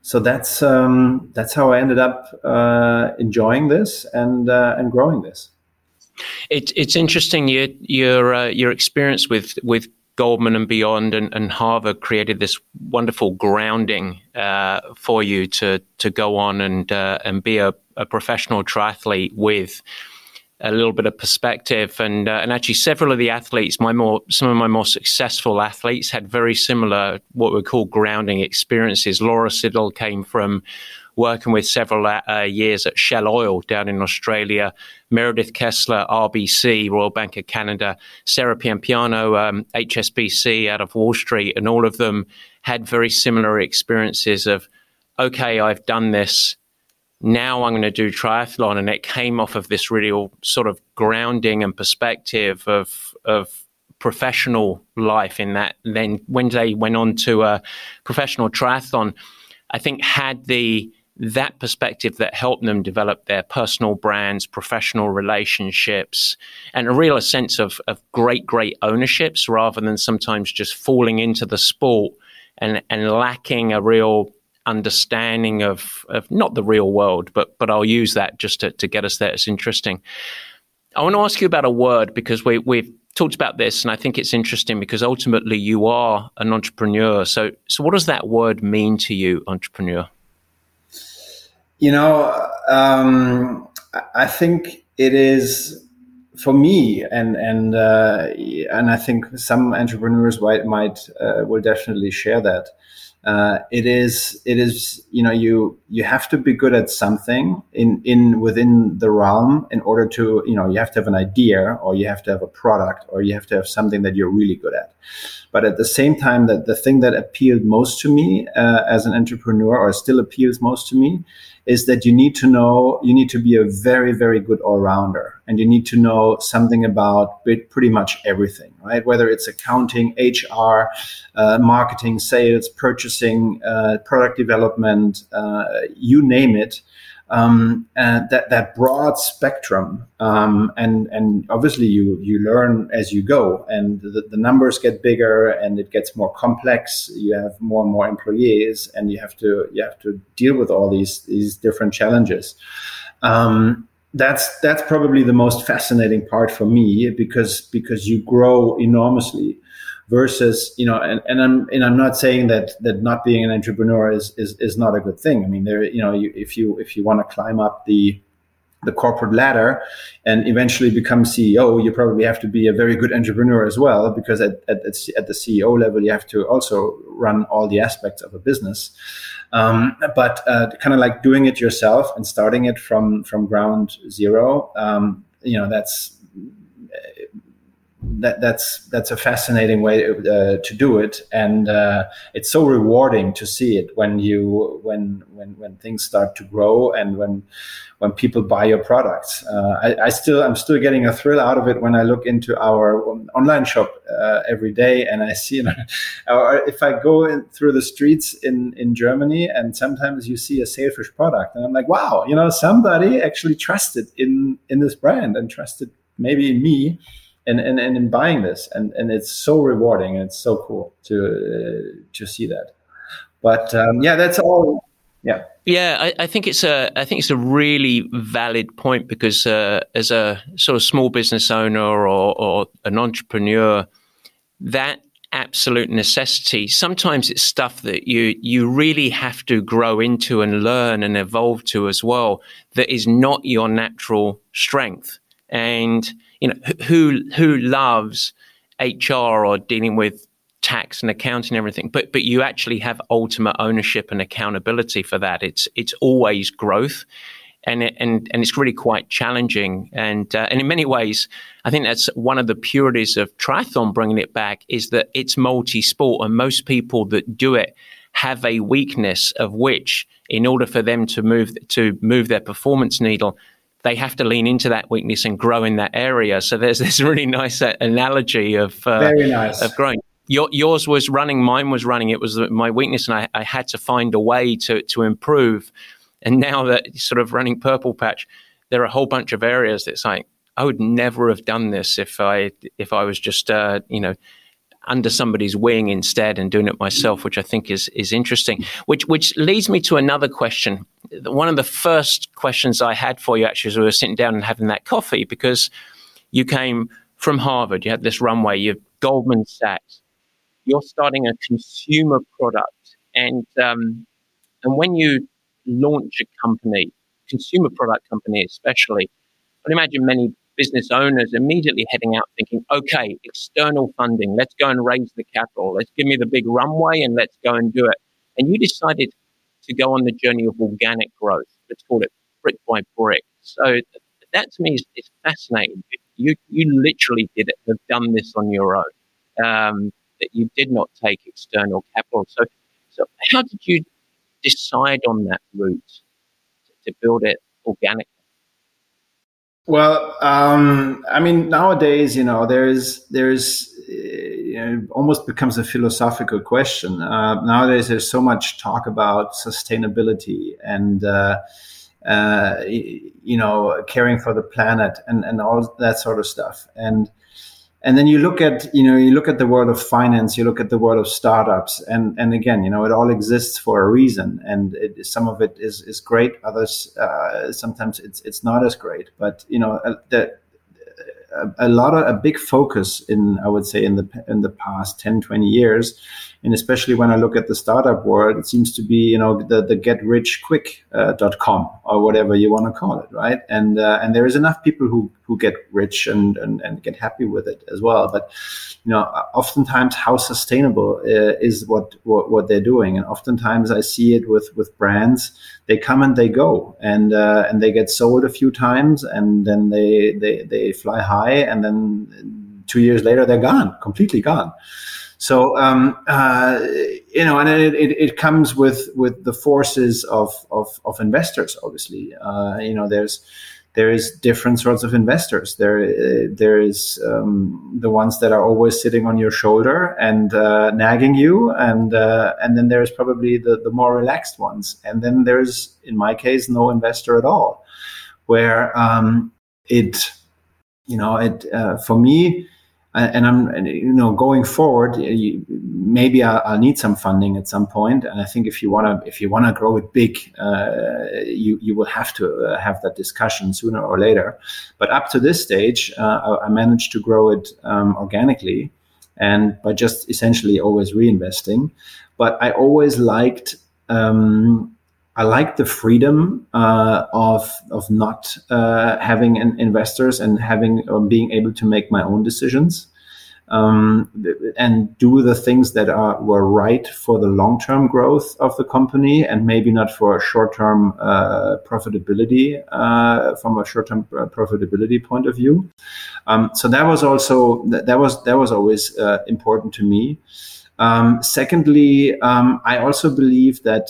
so that's um, that's how I ended up uh, enjoying this and uh, and growing this. It, it's interesting your your uh, your experience with with Goldman and beyond, and, and Harvard created this wonderful grounding uh, for you to to go on and uh, and be a, a, professional triathlete with a little bit of perspective. And uh, and actually, several of the athletes, my more some of my more successful athletes, had very similar what we call grounding experiences. Laura Siddall came from working with several uh, years at Shell Oil down in Australia, Meredith Kessler, RBC, Royal Bank of Canada, Sarah Piampiano, um, HSBC out of Wall Street, and all of them had very similar experiences of, okay, I've done this. Now I'm going to do triathlon, and it came off of this real sort of grounding and perspective of of professional life in that. then when they went on to a professional triathlon, I think had the that perspective that helped them develop their personal brands, professional relationships, and a real sense of, of great, great ownerships rather than sometimes just falling into the sport and, and lacking a real understanding of, of not the real world, but but I'll use that just to, to get us there. It's interesting. I want to ask you about a word because we, we've talked about this, and I think it's interesting because ultimately you are an entrepreneur. So, so what does that word mean to you, entrepreneur? You know, um, I think it is for me, and and uh, and I think some entrepreneurs might might uh, will definitely share that. Uh, it is it is you know you you have to be good at something in in within the realm in order to you know you have to have an idea or you have to have a product or you have to have something that you're really good at. But at the same time that the thing that appealed most to me uh, as an entrepreneur or still appeals most to me is that you need to know, you need to be a very, very good all rounder and you need to know something about pretty much everything, right? Whether it's accounting, HR, uh, marketing, sales, purchasing, uh, product development, uh, you name it um, and that that broad spectrum um, and and obviously you you learn as you go and the, the, numbers get bigger and it gets more complex. You have more and more employees and you have to you have to deal with all these these different challenges. Um, that's that's probably the most fascinating part for me because because you grow enormously versus you know and, and i'm and i'm not saying that that not being an entrepreneur is is, is not a good thing i mean there you know you, if you if you want to climb up the the corporate ladder and eventually become CEO, you probably have to be a very good entrepreneur as well, because at, at, at the CEO level, you have to also run all the aspects of a business. Um, but uh, kind of like doing it yourself and starting it from from ground zero, um, you know, that's that, that's that's a fascinating way uh, to do it, and uh, it's so rewarding to see it when you when when when things start to grow and when when people buy your products. Uh, I, I, still I'm still getting a thrill out of it when I look into our online shop uh, every day and I see. You know, if I go in, through the streets in in Germany and sometimes you see a sailfish product and I'm like, wow, you know, somebody actually trusted in in this brand and trusted maybe in me and, and, and in buying this and, and it's so rewarding and it's so cool to uh, to see that. But um, yeah that's all. Yeah. Yeah I, I, think it's a i think it's a really valid point because uh, as a sort of small business owner or, or an entrepreneur that absolute necessity sometimes it's stuff that you you really have to grow into and learn and evolve to as well that is not your natural strength. And you know, who who loves HR or dealing with tax and accounting and everything, but but you actually have ultimate ownership and accountability for that. It's it's always growth, and it, and and it's really quite challenging. And uh, and in many ways, I think that's one of the purities of triathlon. Bringing it back is that it's multi-sport, and most people that do it have a weakness of which, in order for them to move to move their performance needle, they have to lean into that weakness and grow in that area. So there's this really nice uh, analogy of uh, very nice of growing. Your, yours was running, mine was running. It was my weakness, and I, I, had to find a way to to improve. And now that sort of running purple patch, there are a whole bunch of areas that's like I would never have done this if I if I was just uh, you know under somebody's wing instead and doing it myself, which I think is is interesting. Which which leads me to another question. One of the first questions I had for you actually as we were sitting down and having that coffee because you came from Harvard, you had this runway, you have Goldman Sachs, you're starting a consumer product, and um, and when you launch a company, consumer product company especially, I imagine many business owners immediately heading out thinking, okay, external funding, let's go and raise the capital, let's give me the big runway and let's go and do it. And you decided to go on the journey of organic growth. Let's call it brick by brick. So that to me is, is fascinating. You you literally did it, have done this on your own. Um, that you did not take external capital. So so how did you decide on that route to, to build it organically? Well, um, I mean, nowadays, you know, there's there's you know, almost becomes a philosophical question. Uh, nowadays, there's so much talk about sustainability and uh, uh, you know caring for the planet and and all that sort of stuff. And and then you look at you know you look at the world of finance you look at the world of startups and and again you know it all exists for a reason and it, some of it is is great others uh, sometimes it's it's not as great. But you know uh, the a, a, lot of a big focus in I would say in the in the past 10 20 years and especially when I look at the startup world, it seems to be you know the the get rich quick uh, .com or whatever you want to call it, right? And uh, and there is enough people who who get rich and, and and get happy with it as well. But you know, oftentimes how sustainable uh, is what, what, what they're doing, and oftentimes I see it with with brands. They come and they go, and uh, and they get sold a few times, and then they they they fly high, and then two years later they're gone, completely gone. So um, uh, you know, and it, it, it, comes with with the forces of of, of investors. Obviously, uh, you know, there's there is different sorts of investors. There uh, there is um, the ones that are always sitting on your shoulder and uh, nagging you, and uh, and then there's probably the the more relaxed ones, and then there's in my case no investor at all, where um, it you know it uh, for me and I'm, you know, going forward, you, maybe I'll, I'll, need some funding at some point. And I think if you want to, if you want to grow it big, uh, you you will have to uh, have that discussion sooner or later. But up to this stage, uh, I, managed to grow it um, organically, and by just essentially always reinvesting. But I always liked. Um, I like the freedom uh, of of not uh, having investors and having um, being able to make my own decisions um, and do the things that are were right for the long term growth of the company and maybe not for short term uh, profitability uh, from a short term uh, profitability point of view. Um, so that was also that was that was always uh, important to me. Um, secondly, um, I also believe that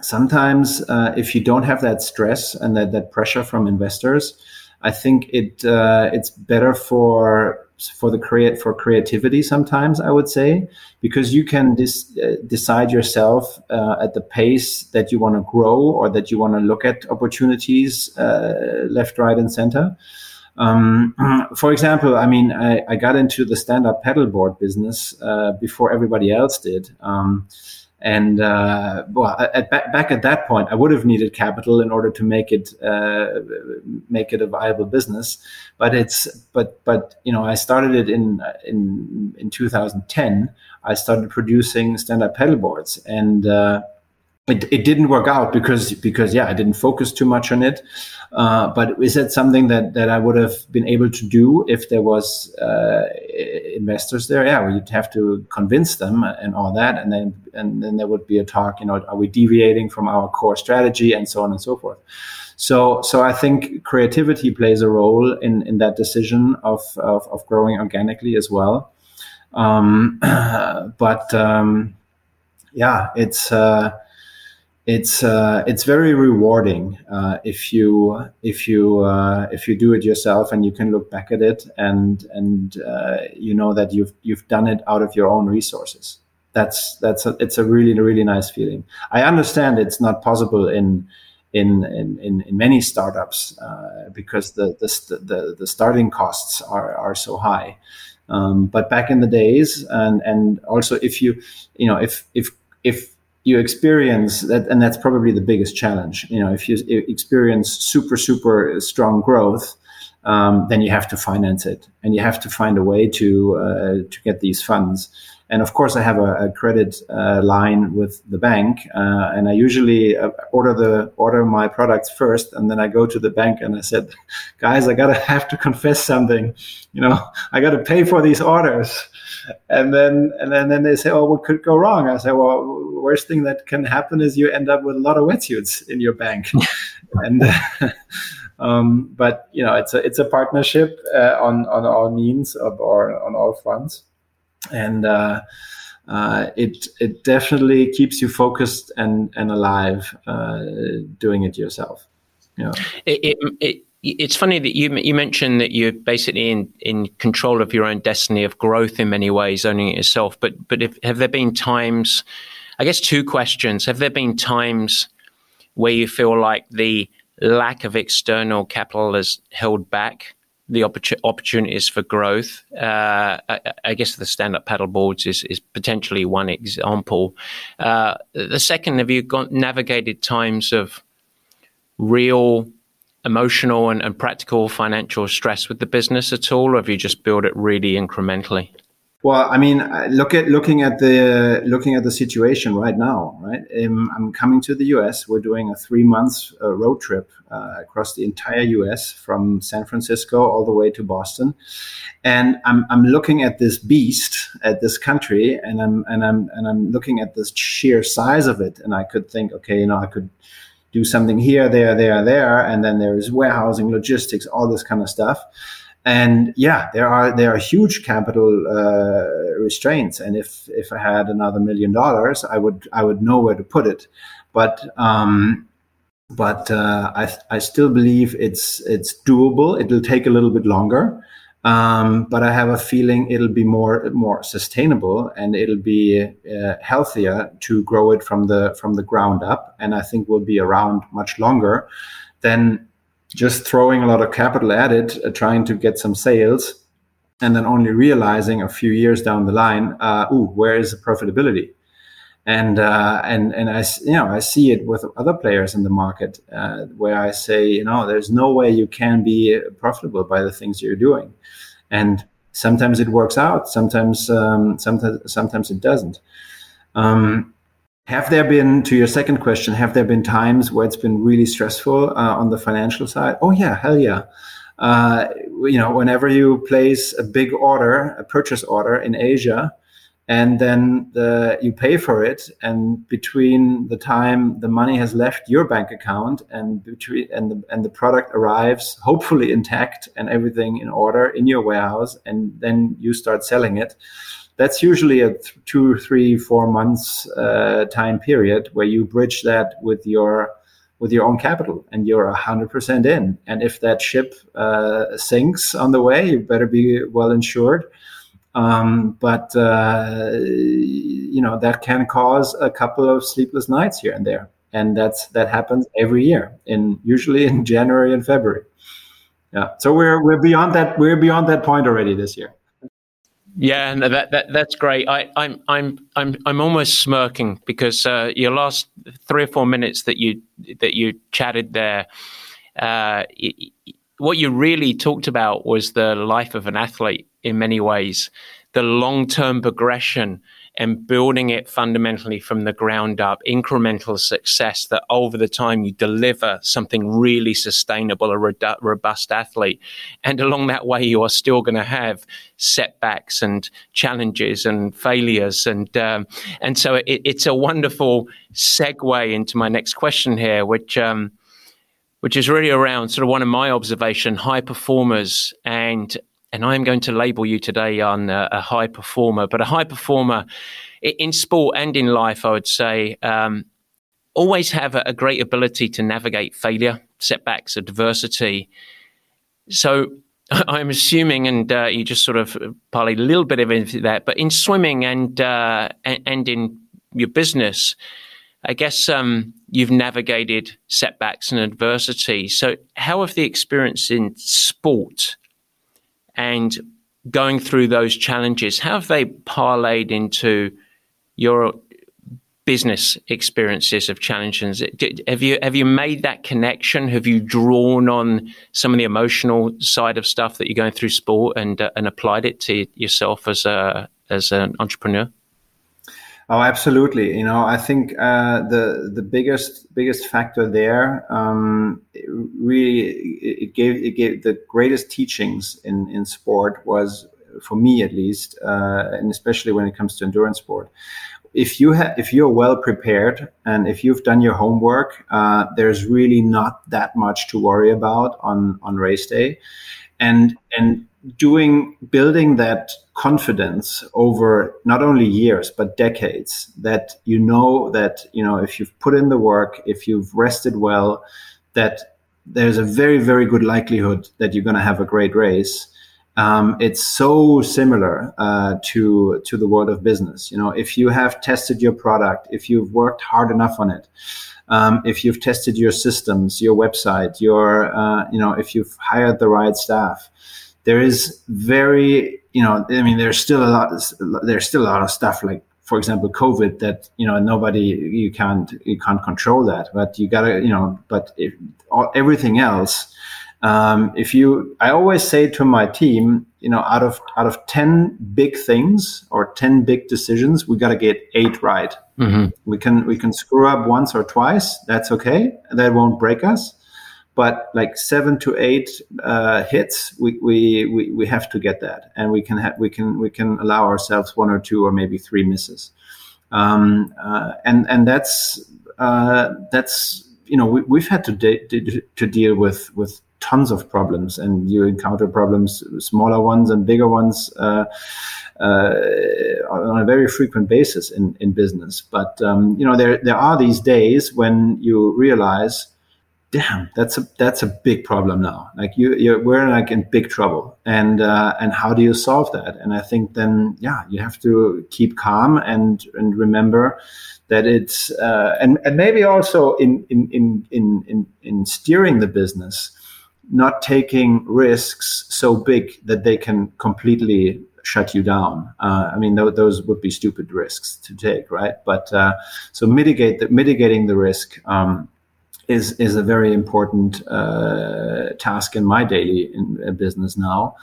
sometimes uh, if you don't have that stress and that, that pressure from investors, I think it uh, it's better for for the create for creativity sometimes I would say because you can dis- uh, decide yourself uh, at the pace that you want to grow or that you want to look at opportunities uh, left, right, and center. Um, for example, I mean, I, I got into the stand-up paddleboard business uh, before everybody else did. Um, and uh, well, at, back at that point, I would have needed capital in order to make it uh, make it a viable business. But it's but but you know, I started it in in in 2010. I started producing stand-up paddleboards, and uh, it, it didn't work out because because yeah, I didn't focus too much on it. Uh, but is that something that that I would have been able to do if there was uh, investors there? Yeah, you'd have to convince them and all that, and then and then there would be a talk. You know, are we deviating from our core strategy and so on and so forth. So so I think creativity plays a role in in that decision of of, of growing organically as well. Um, but um, yeah, it's. Uh, it's uh, it's very rewarding uh, if you if you uh, if you do it yourself and you can look back at it and and uh, you know that you've you've done it out of your own resources. That's that's a, it's a really really nice feeling. I understand it's not possible in in in, in, many startups uh, because the, the the the starting costs are are so high. Um, but back in the days and and also if you you know if if if you experience that, and that's probably the biggest challenge. You know, if you experience super, super strong growth, um, then you have to finance it, and you have to find a way to uh, to get these funds. And of course, I have a, a credit uh, line with the bank, uh, and I usually uh, order the order my products first, and then I go to the bank and I said, "Guys, I gotta have to confess something. You know, I gotta pay for these orders." And then and then, then they say, "Oh, what could go wrong?" I say, "Well, worst thing that can happen is you end up with a lot of wetsuits in your bank." and um, but you know, it's a it's a partnership uh, on on all means of, or on all fronts and uh, uh, it it definitely keeps you focused and and alive uh, doing it yourself. Yeah. It, it, it, it's funny that you you mentioned that you're basically in, in control of your own destiny of growth in many ways, owning it yourself. But but if, have there been times? I guess two questions. Have there been times where you feel like the lack of external capital has held back the oppor- opportunities for growth. Uh, I, I, guess the stand-up paddle boards is, is potentially one example. Uh, the second, have you got navigated times of real emotional and, and practical financial stress with the business at all, or have you just built it really incrementally? Well, I mean, look at looking at the looking at the situation right now. Right, um, I'm coming to the U.S. We're doing a three months uh, road trip uh, across the entire U.S. from San Francisco all the way to Boston, and I'm I'm looking at this beast, at this country, and I'm and I'm and I'm looking at the sheer size of it, and I could think, okay, you know, I could do something here, there, there, there, and then there's warehousing, logistics, all this kind of stuff and yeah, there are there are huge capital uh, restraints. And if if I had another million dollars, I would I would know where to put it. But um, but uh, I I still believe it's it's doable. It'll take a little bit longer. Um, but I have a feeling it'll be more more sustainable and it'll be uh, healthier to grow it from the from the ground up. And I think will be around much longer than just throwing a lot of capital at it, uh, trying to get some sales, and then only realizing a few years down the line, uh, ooh, where is the profitability? And uh, and and I you know I see it with other players in the market uh, where I say you know there's no way you can be profitable by the things you're doing, and sometimes it works out, sometimes um, sometimes sometimes it doesn't. Um, have there been, to your second question, have there been times where it's been really stressful uh, on the financial side? Oh yeah, hell yeah. Uh, you know, whenever you place a big order, a purchase order in Asia, and then the, you pay for it, and between the time the money has left your bank account and between and the and the product arrives, hopefully intact and everything in order in your warehouse, and then you start selling it that's usually a th- two, three, four months uh, time period where you bridge that with your with your own capital and you're 100% in. And if that ship uh, sinks on the way you better be well insured um, but uh, you know that can cause a couple of sleepless nights here and there. And that's that happens every year in usually in january and february. Yeah. So we're we're beyond that we're beyond that point already this year. Yeah, that, that that's great. I, I'm I'm I'm I'm almost smirking because uh, your last three or four minutes that you that you chatted there, uh, it, what you really talked about was the life of an athlete in many ways, the long term progression and building it fundamentally from the ground up, incremental success that over the time you deliver something really sustainable, a robust athlete. And along that way, you are still going to have setbacks and challenges and failures. And, um, and so it, it's a wonderful segue into my next question here, which, um, which is really around sort of one of my observation, high performers and and I'm going to label you today on a, a high performer, but a high performer in sport and in life, I would say, um, always have a, a, great ability to navigate failure, setbacks, adversity. So I'm assuming, and uh, you just sort of probably a little bit of that, but in swimming and uh, and, and, in your business, I guess um, you've navigated setbacks and adversity. So how have the experience in sport and going through those challenges, how have they parlayed into your business experiences of challenges? Have you have you made that connection? Have you drawn on some of the emotional side of stuff that you're going through sport and uh, and applied it to yourself as a as an entrepreneur? Oh, absolutely. You know, I think uh, the the biggest biggest factor there um, really it gave it gave the greatest teachings in in sport was for me at least, uh, and especially when it comes to endurance sport. If you have if you're well prepared and if you've done your homework, uh, there's really not that much to worry about on on race day, and and doing building that confidence over not only years but decades that you know that you know if you've put in the work if you've rested well that there's a very very good likelihood that you're going to have a great race. Um, it's so similar uh, to to the world of business. You know if you have tested your product if you've worked hard enough on it um, if you've tested your systems your website your uh, you know if you've hired the right staff there is very you know i mean there's still a lot there's still a lot of stuff like for example covid that you know nobody you can't you can't control that. But you gotta you know but if, all, everything else um, if you i always say to my team you know out of out of 10 big things or 10 big decisions we got to get eight right. Mm-hmm. we can we can screw up once or twice that's okay. That won't break us but like seven to eight uh, hits, we, we, we, we have to get that, and we can ha- we can we can allow ourselves one or two or maybe three misses, um, uh, and and that's uh, that's you know we, we've had to de- de- to deal with with tons of problems, and you encounter problems, smaller ones and bigger ones. Uh, uh, on a very frequent basis in, in business, but um, you know there there are these days when you realize damn, that's a that's a big problem now. Like you, you're we're like in big trouble, and uh, and how do you solve that? And I think then, yeah, you have to keep calm and and remember that it's uh, and and maybe also in in in in in, in steering the business, not taking risks so big that they can completely shut you down. Uh, I mean, th- those would be stupid risks to take, right? But uh, so mitigate the, mitigating the risk um, is is a very important uh, task in my daily in, uh, business now,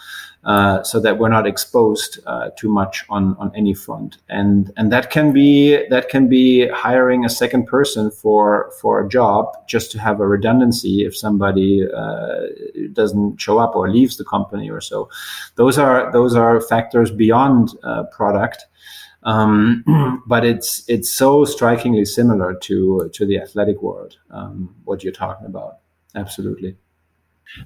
uh, so that we're not exposed uh, too much on on any front, and and that can be that can be hiring a second person for for a job just to have a redundancy if somebody uh, doesn't show up or leaves the company or so. Those are those are factors beyond uh, product um, but it's it's so strikingly similar to to the athletic world. Um, what you're talking about, absolutely.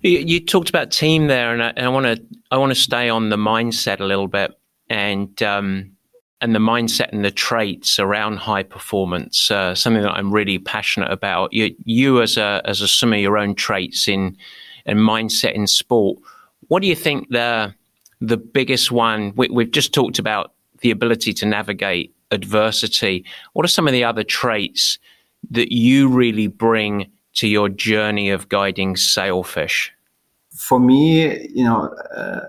You, you talked about team there, and I want to I want to stay on the mindset a little bit, and um, and the mindset and the traits around high performance. Uh, something that I'm really passionate about. You you as a as a, some of your own traits in and mindset in sport. What do you think the the biggest one? We, we've just talked about the ability to navigate adversity. What are some of the other traits that you really bring to your journey of guiding sailfish? For me, you know, uh,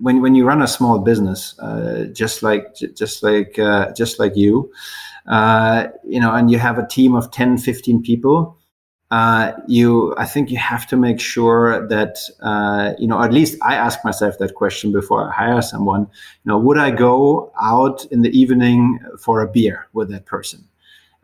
when when you run a small business, uh, just like just like uh, just like you, uh, you know, and you have a team of 10, 15 people, uh, you I think you have to make sure that uh, you know at least I ask myself that question before I hire someone. You know, would I go out in the evening for a beer with that person?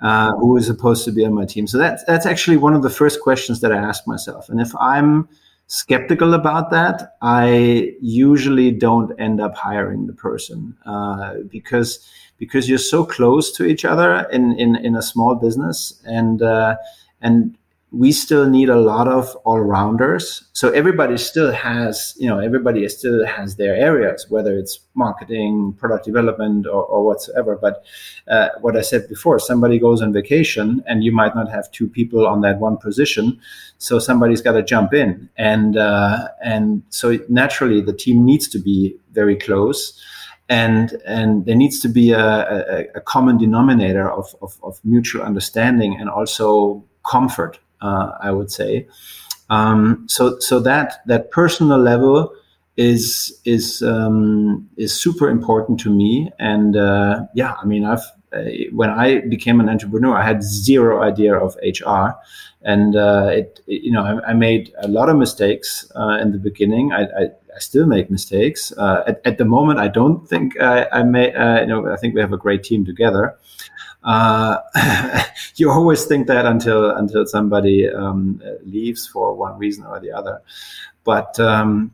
Uh, who is supposed to be on my team? So that's that's actually one of the first questions that I ask myself. And if I'm skeptical about that, I usually don't end up hiring the person uh, because because you're so close to each other in in, in a small business and uh, and we still need a lot of all rounders. So everybody still has, you know, everybody still has their areas, whether it's marketing, product development, or, or whatsoever. But uh, what I said before, somebody goes on vacation and you might not have two people on that one position. So somebody's got to jump in. And, uh, and so naturally the team needs to be very close. And, and there needs to be a, a, a common denominator of, of, of mutual understanding and also comfort uh, I would say. Um, so so that that personal level is is um, is super important to me. And uh, yeah, I mean, I've uh, when I became an entrepreneur, I had zero idea of HR, and uh, it, it, you know I, I, made a lot of mistakes uh, in the beginning. I, I, I still make mistakes. Uh, at, at, the moment, I don't think I, I may. Uh, you know, I think we have a great team together. Uh, you always think that until until somebody um, leaves for one reason or the other, but. Um,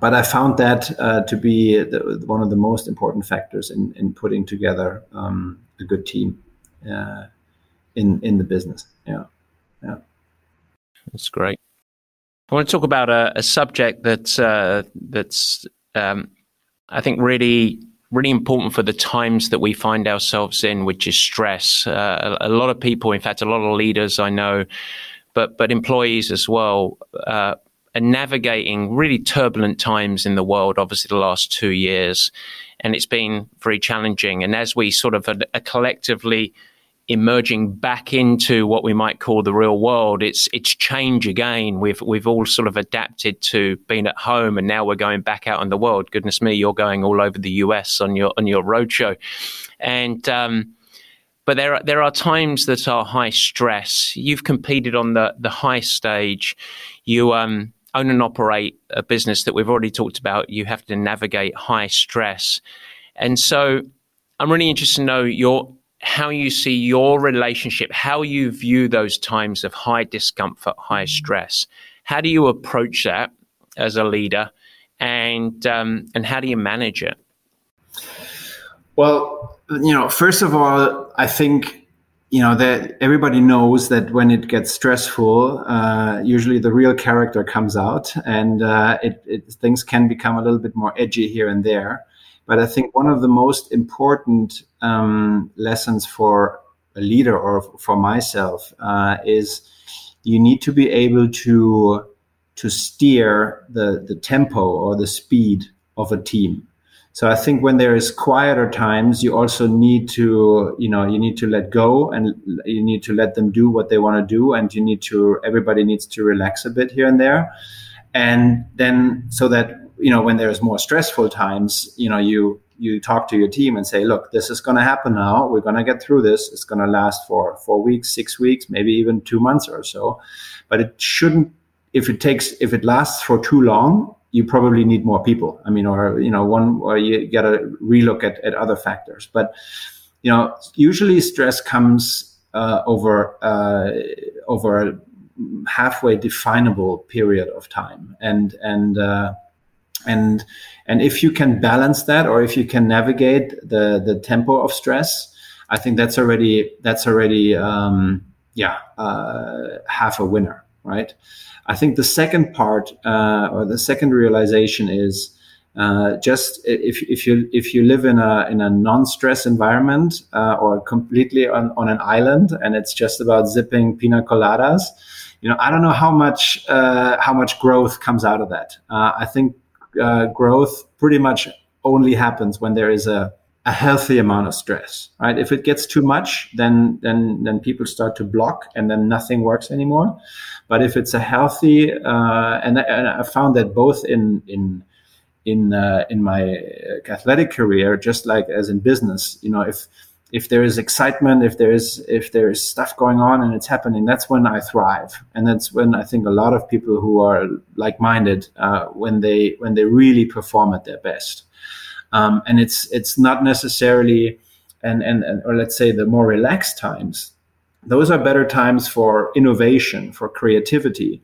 but I found that uh, to be the, one of the most important factors in, in putting together um, a good team uh, in in the business. Yeah, yeah, that's great. I want to talk about a, a subject that's uh, that's um, I think really really important for the times that we find ourselves in, which is stress. Uh, a, a, lot of people, in fact, a lot of leaders I know, but but employees as well, uh, are navigating really turbulent times in the world. Obviously, the last two years, and it's been very challenging. And as we sort of are collectively emerging back into what we might call the real world, it's it's change again. We've we've all sort of adapted to being at home, and now we're going back out in the world. Goodness me, you're going all over the US on your on your roadshow, and um, but there are there are times that are high stress. You've competed on the the high stage. You um own and operate a business that we've already talked about. You have to navigate high stress, and so I'm really interested to know your how you see your relationship, how you view those times of high discomfort, high stress. How do you approach that as a leader, and um, and how do you manage it? Well, you know, first of all, I think you know that everybody knows that when it gets stressful, uh, usually the real character comes out, and uh, it, it, things can become a little bit more edgy here and there. But I think one of the most important um, lessons for a leader or for myself uh, is you need to be able to to steer the the tempo or the speed of a team. So I think when there is quieter times, you also need to, you know, you need to let go and you need to let them do what they want to do, and you need to. Everybody needs to relax a bit here and there, and then so that you know when there's more stressful times you know you you talk to your team and say look this is going to happen now. We're going to get through this. It's going to last for four weeks six weeks maybe even two months or so. But it shouldn't if it takes if it lasts for too long you probably need more people. I mean or you know one or you got to relook at, at other factors. But you know usually stress comes uh, over uh, over a halfway definable period of time. And and uh, and and if you can balance that or if you can navigate the the tempo of stress i think that's already that's already um, yeah uh, half a winner right? I think the second part uh, or the second realization is uh, just if, if you if you live in a in a non-stress environment uh, or completely on, on an island and it's just about zipping pina coladas you know i don't know how much uh, how much growth comes out of that. Uh, i think uh, growth pretty much only happens when there is a, a healthy amount of stress, right? If it gets too much, then then then people start to block, and then nothing works anymore. But if it's a healthy, uh, and, and I found that both in in in uh, in my athletic career, just like as in business, you know, if if there is excitement, if there is if there is stuff going on and it's happening, that's when I thrive, and that's when I think a lot of people who are like-minded uh, when they when they really perform at their best. Um, and it's it's not necessarily and, and and or let's say the more relaxed times. Those are better times for innovation, for creativity,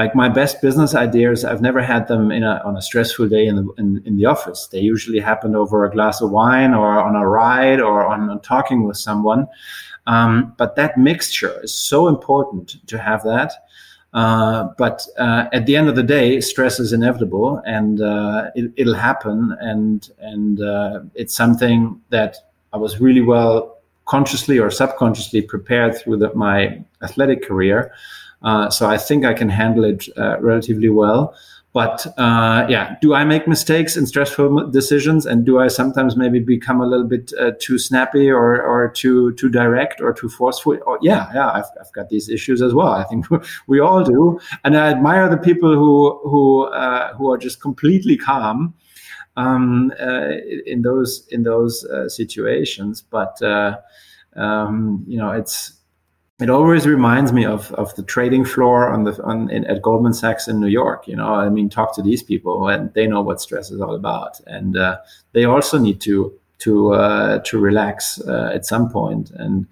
like my best business ideas i've never had them in a, on a stressful day in the, in, in the office. They usually happen over a glass of wine or on a ride or on, on talking with someone. Um, but that mixture is so important to have that. Uh, but uh, at the end of the day stress is inevitable and uh, it, will happen and and uh, it's something that i was really well consciously or subconsciously prepared through the, my athletic career uh, so I think I can handle it uh, relatively well. But uh, yeah, do I make mistakes in stressful decisions, and do I sometimes maybe become a little bit uh, too snappy or, or too too direct or too forceful? Oh, yeah, yeah, I've, I've got these issues as well. I think we all do, and I admire the people who who uh, who are just completely calm um, in those in those situations. But um, you know, it's it always reminds me of, of the trading floor on the on in, at Goldman Sachs in New York. You know, I mean, talk to these people and they know what stress is all about, and uh, they also need to to uh, to relax uh, at some point. And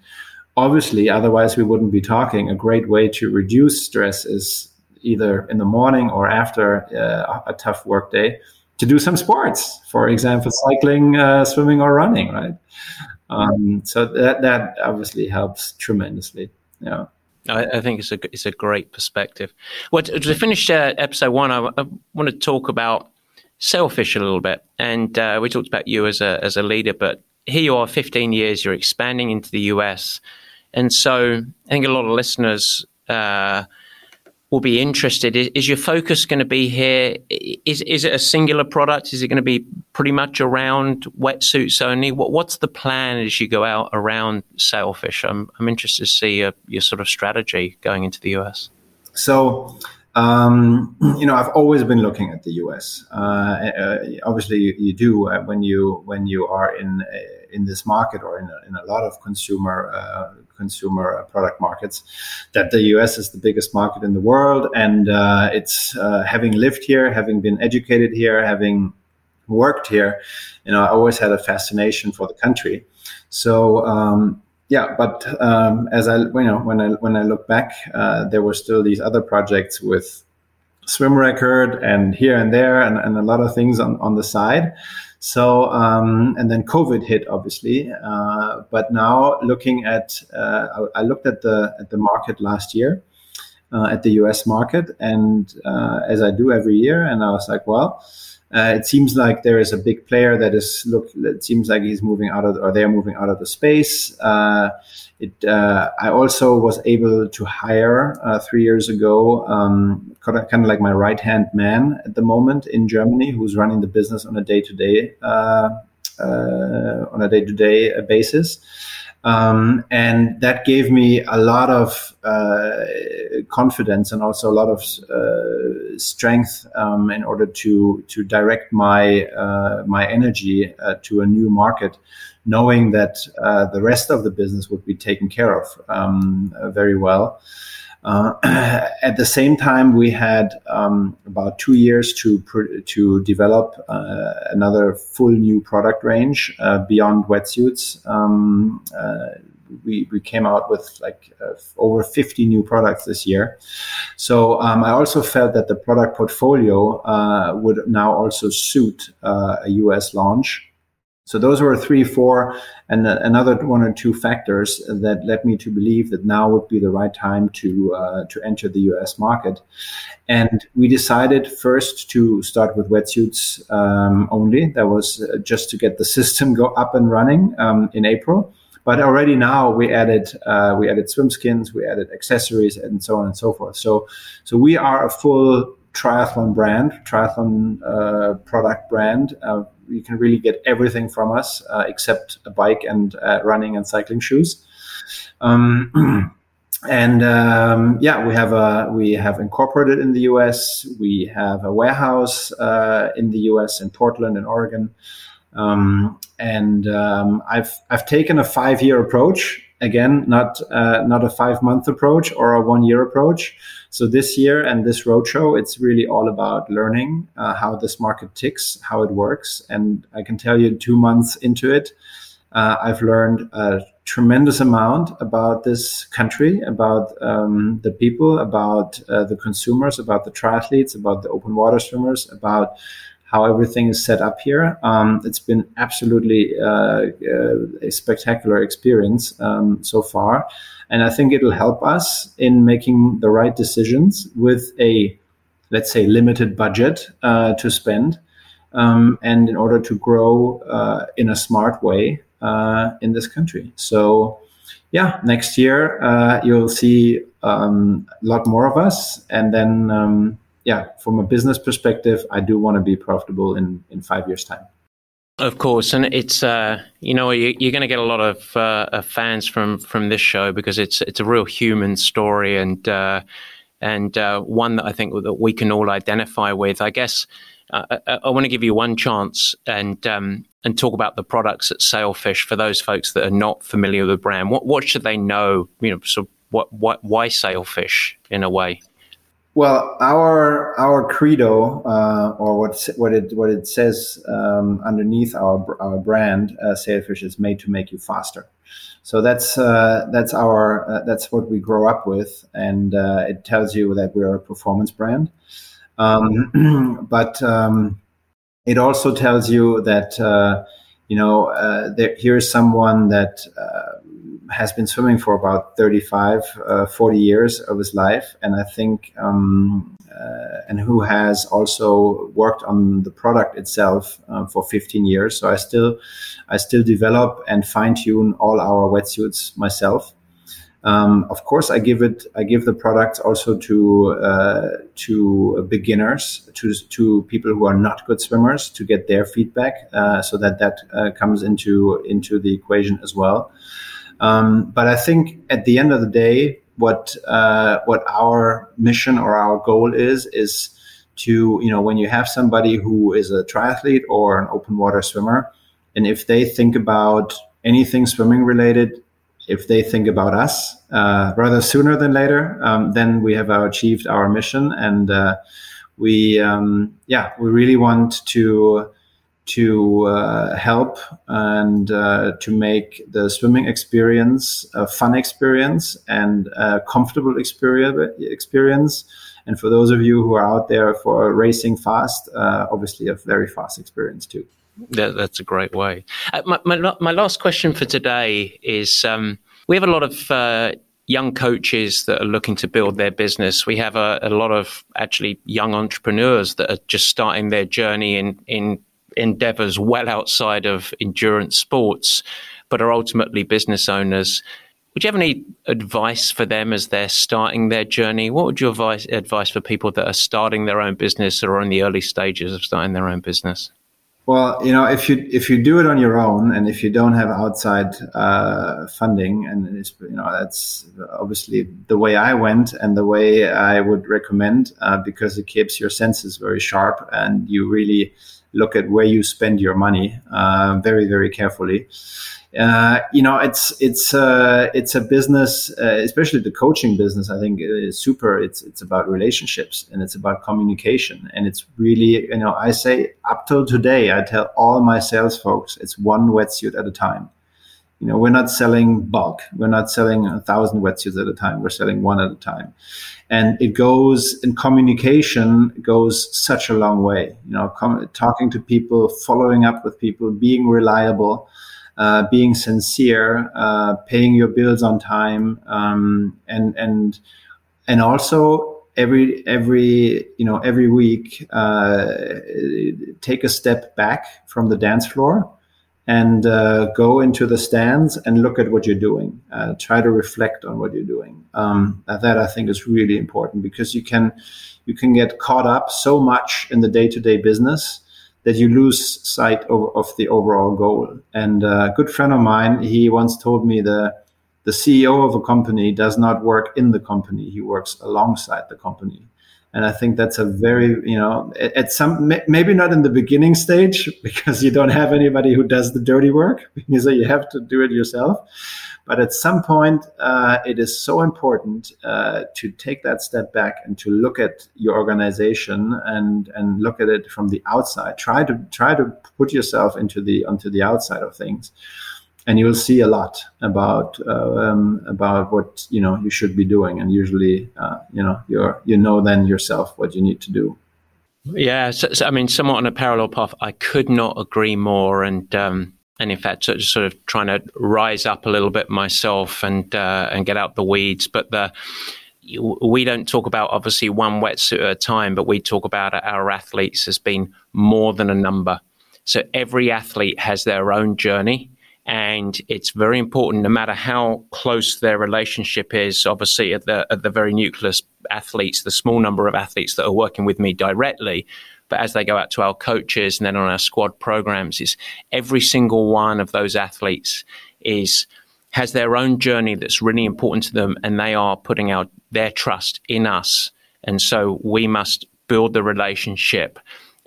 obviously, otherwise we wouldn't be talking. A great way to reduce stress is either in the morning or after uh, a tough work day to do some sports, for example, cycling, uh, swimming, or running. Right. Um, so that that obviously helps tremendously yeah. I, I, think it's a it's a great perspective. Well, to, to finish uh, episode one, I, I, want to talk about Sailfish a little bit, and uh, we talked about you as a as a leader, but here you are, 15 years, you're expanding into the US, and so I think a lot of listeners uh, will be interested. Is, is your focus going to be here? Is is it a singular product? Is it going to be pretty much around wetsuits only? What what's the plan as you go out around Sailfish? I'm I'm interested to see your, your sort of strategy going into the US. So. Um, you know, I've always been looking at the U.S. Uh, uh, obviously, you, you do uh, when you when you are in uh, in this market or in a, in a lot of consumer uh, consumer product markets, that the US is the biggest market in the world. And uh, it's uh, having lived here, having been educated here, having worked here, you know, I always had a fascination for the country. So, um, yeah, but um, as I, you know, when I when I look back, uh, there were still these other projects with swim record and here and there and, and a lot of things on, on the side. So, um, and then COVID hit, obviously. Uh, but now looking at, uh, I, I, looked at the at the market last year, uh, at the U.S. market, and uh, as I do every year, and I was like, well, uh, it seems like there is a big player that is look. It seems like he's moving out of, or they're moving out of the space. It, uh, I also was able to hire uh, three years ago, um, kind of like my right hand man at the moment in Germany, who's running the business on a day to day on a day to day basis. Um, and that gave me a lot of uh, confidence and also a lot of uh, strength um, in order to to direct my uh, my energy uh, to a new market, knowing that uh, the rest of the business would be taken care of um, very well. Uh, at the same time, we had um, about two years to to develop uh, another full new product range uh, beyond wetsuits. Um, uh, we, we came out with like uh, over 50 new products this year. So um, I also felt that the product portfolio uh, would now also suit a US launch. So those were three, four, and another one or two factors that led me to believe that now would be the right time to uh, to enter the U.S. market. And we decided first to start with wetsuits um, only. That was uh, just to get the system go up and running um, in April. But already now we added uh, we added swim skins, we added accessories, and so on and so forth. So so we are a full triathlon brand, triathlon uh, product brand. Uh, you can really get everything from us uh, except a bike and uh, running and cycling shoes. Um, and um, yeah, we have a we have incorporated in the U.S. We have a warehouse uh, in the U.S. in Portland, in Oregon. Um, and um, I've I've taken a five year approach again, not uh, not a five month approach or a one year approach. So this year and this roadshow, it's really all about learning uh, how this market ticks, how it works, and I can tell you, two months into it, uh, I've learned a tremendous amount about this country, about um, the people, about uh, the consumers, about the triathletes, about the open water swimmers, about how everything is set up here. Um, it's been absolutely uh, uh, a spectacular experience um, so far. And I think it'll help us in making the right decisions with a, let's say, limited budget uh, to spend. Um, and in order to grow uh, in a smart way uh, in this country. So, yeah, next year uh, you'll see um, a lot more of us. And then, um, yeah, from a business perspective, I do want to be profitable in in five years' time. Of course, and it's uh, you know you, are going to get a lot of, uh, of, fans from from this show because it's it's a real human story and uh, and uh, one that I think that we can all identify with. I guess I, I, want to give you one chance and um, and talk about the products at Sailfish for those folks that are not familiar with the brand. What what should they know? You know, so what what why Sailfish in a way? Well, our our credo, uh, or what what it what it says um, underneath our our brand, uh, Sailfish is made to make you faster. So that's uh, that's our uh, that's what we grow up with, and uh, it tells you that we're a performance brand. Um, but um, it also tells you that uh, you know uh, here's someone that has been swimming for about 35 uh, 40 years of his life and i think um, uh, and who has also worked on the product itself uh, for 15 years so i still i still develop and fine tune all our wetsuits myself um, of course, I give it. I give the products also to uh, to beginners, to to people who are not good swimmers, to get their feedback, uh, so that that uh, comes into into the equation as well. Um, but I think at the end of the day, what uh, what our mission or our goal is is to you know when you have somebody who is a triathlete or an open water swimmer, and if they think about anything swimming related if they think about us uh, rather sooner than later, um, then we have achieved our mission, and uh, we um, yeah we really want to to uh, help and uh, to make the swimming experience a fun experience and a comfortable experience. And for those of you who are out there for racing fast, uh, obviously a very fast experience too. That, that's a great way. Uh, my, my, my, last question for today is um, we have a lot of uh, young coaches that are looking to build their business. We have a, a, lot of actually young entrepreneurs that are just starting their journey in, in endeavors well outside of endurance sports, but are ultimately business owners. Would you have any advice for them as they're starting their journey? What would your advice, advice for people that are starting their own business or are in the early stages of starting their own business? Well, you know, if you if you do it on your own, and if you don't have outside uh, funding, and it's, you know that's obviously the way I went and the way I would recommend, uh, because it keeps your senses very sharp, and you really look at where you spend your money uh, very very carefully uh, you know, it's it's uh, it's a business, uh, especially the coaching business. I think is super. It's it's about relationships and it's about communication, and it's really you know I say up till today I tell all my sales folks it's one wetsuit at a time. You know, we're not selling bulk. We're not selling a thousand wetsuits at a time. We're selling one at a time, and it goes in communication goes such a long way. You know, com- talking to people, following up with people, being reliable uh, being sincere, uh, paying your bills on time, um, and and and also every every you know every week uh, take a step back from the dance floor and uh, go into the stands and look at what you're doing. Uh, try to reflect on what you're doing. Um, that I think is really important because you can you can get caught up so much in the day to day business that you lose sight of, of the overall goal. And a good friend of mine, he once told me the the CEO of a company does not work in the company; he works alongside the company. And I think that's a very, you know, at some maybe not in the beginning stage because you don't have anybody who does the dirty work, so you have to do it yourself. But at some point, uh, it is so important uh, to take that step back and to look at your organization and and look at it from the outside. Try to try to put yourself into the onto the outside of things, and you will see a lot about uh, um, about what you know you should be doing. And usually, uh, you know, you're you know then yourself what you need to do. Yeah, so, so, I mean, somewhat on a parallel path. I could not agree more, and. Um, and in fact, sort of trying to rise up a little bit myself and uh, and get out the weeds. But the we don't talk about obviously one wetsuit at a time, but we talk about our athletes as being more than a number. So every athlete has their own journey. And it's very important, no matter how close their relationship is. Obviously, at the at the very nucleus, athletes, the small number of athletes that are working with me directly, but as they go out to our coaches and then on our squad programs, is every single one of those athletes is has their own journey that's really important to them, and they are putting out their trust in us. And so we must build the relationship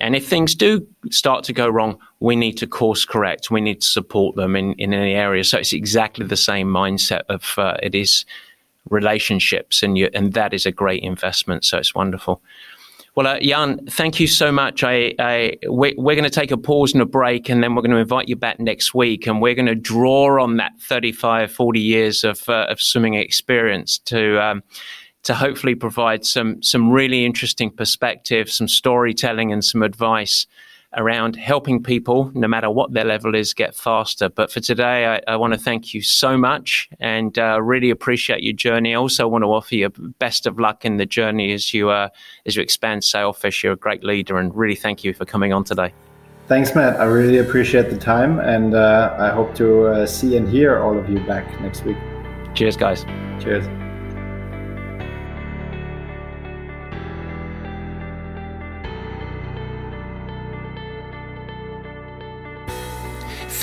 and if things do start to go wrong, we need to course correct. We need to support them in, in any area. So it's exactly the same mindset of uh, it is relationships, and you, and that is a great investment. So it's wonderful. Well, uh, Jan, thank you so much. I, I we, we're, going to take a pause and a break, and then we're going to invite you back next week, and we're going to draw on that 35, 40 years of, uh, of swimming experience to um, to hopefully provide some some really interesting perspective, some storytelling, and some advice around helping people, no matter what their level is, get faster. But for today, I, I want to thank you so much and uh, really appreciate your journey. I also want to offer you best of luck in the journey as you uh, as you expand Sailfish. You're a great leader, and really thank you for coming on today. Thanks, Matt. I really appreciate the time, and uh, I hope to uh, see and hear all of you back next week. Cheers, guys. Cheers.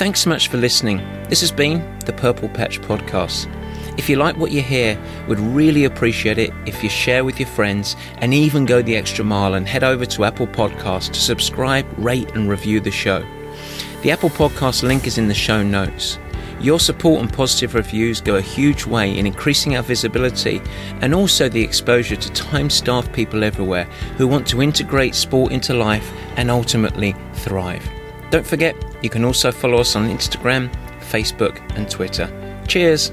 Thanks so much for listening. This has been the Purple Patch Podcast. If you like what you hear, we'd really appreciate it if you share with your friends and even go the extra mile and head over to Apple Podcasts to subscribe, rate, and review the show. The Apple Podcast link is in the show notes. Your support and positive reviews go a huge way in increasing our visibility and also the exposure to time starved people everywhere who want to integrate sport into life and ultimately thrive. Don't forget, you can also follow us on Instagram, Facebook, and Twitter. Cheers!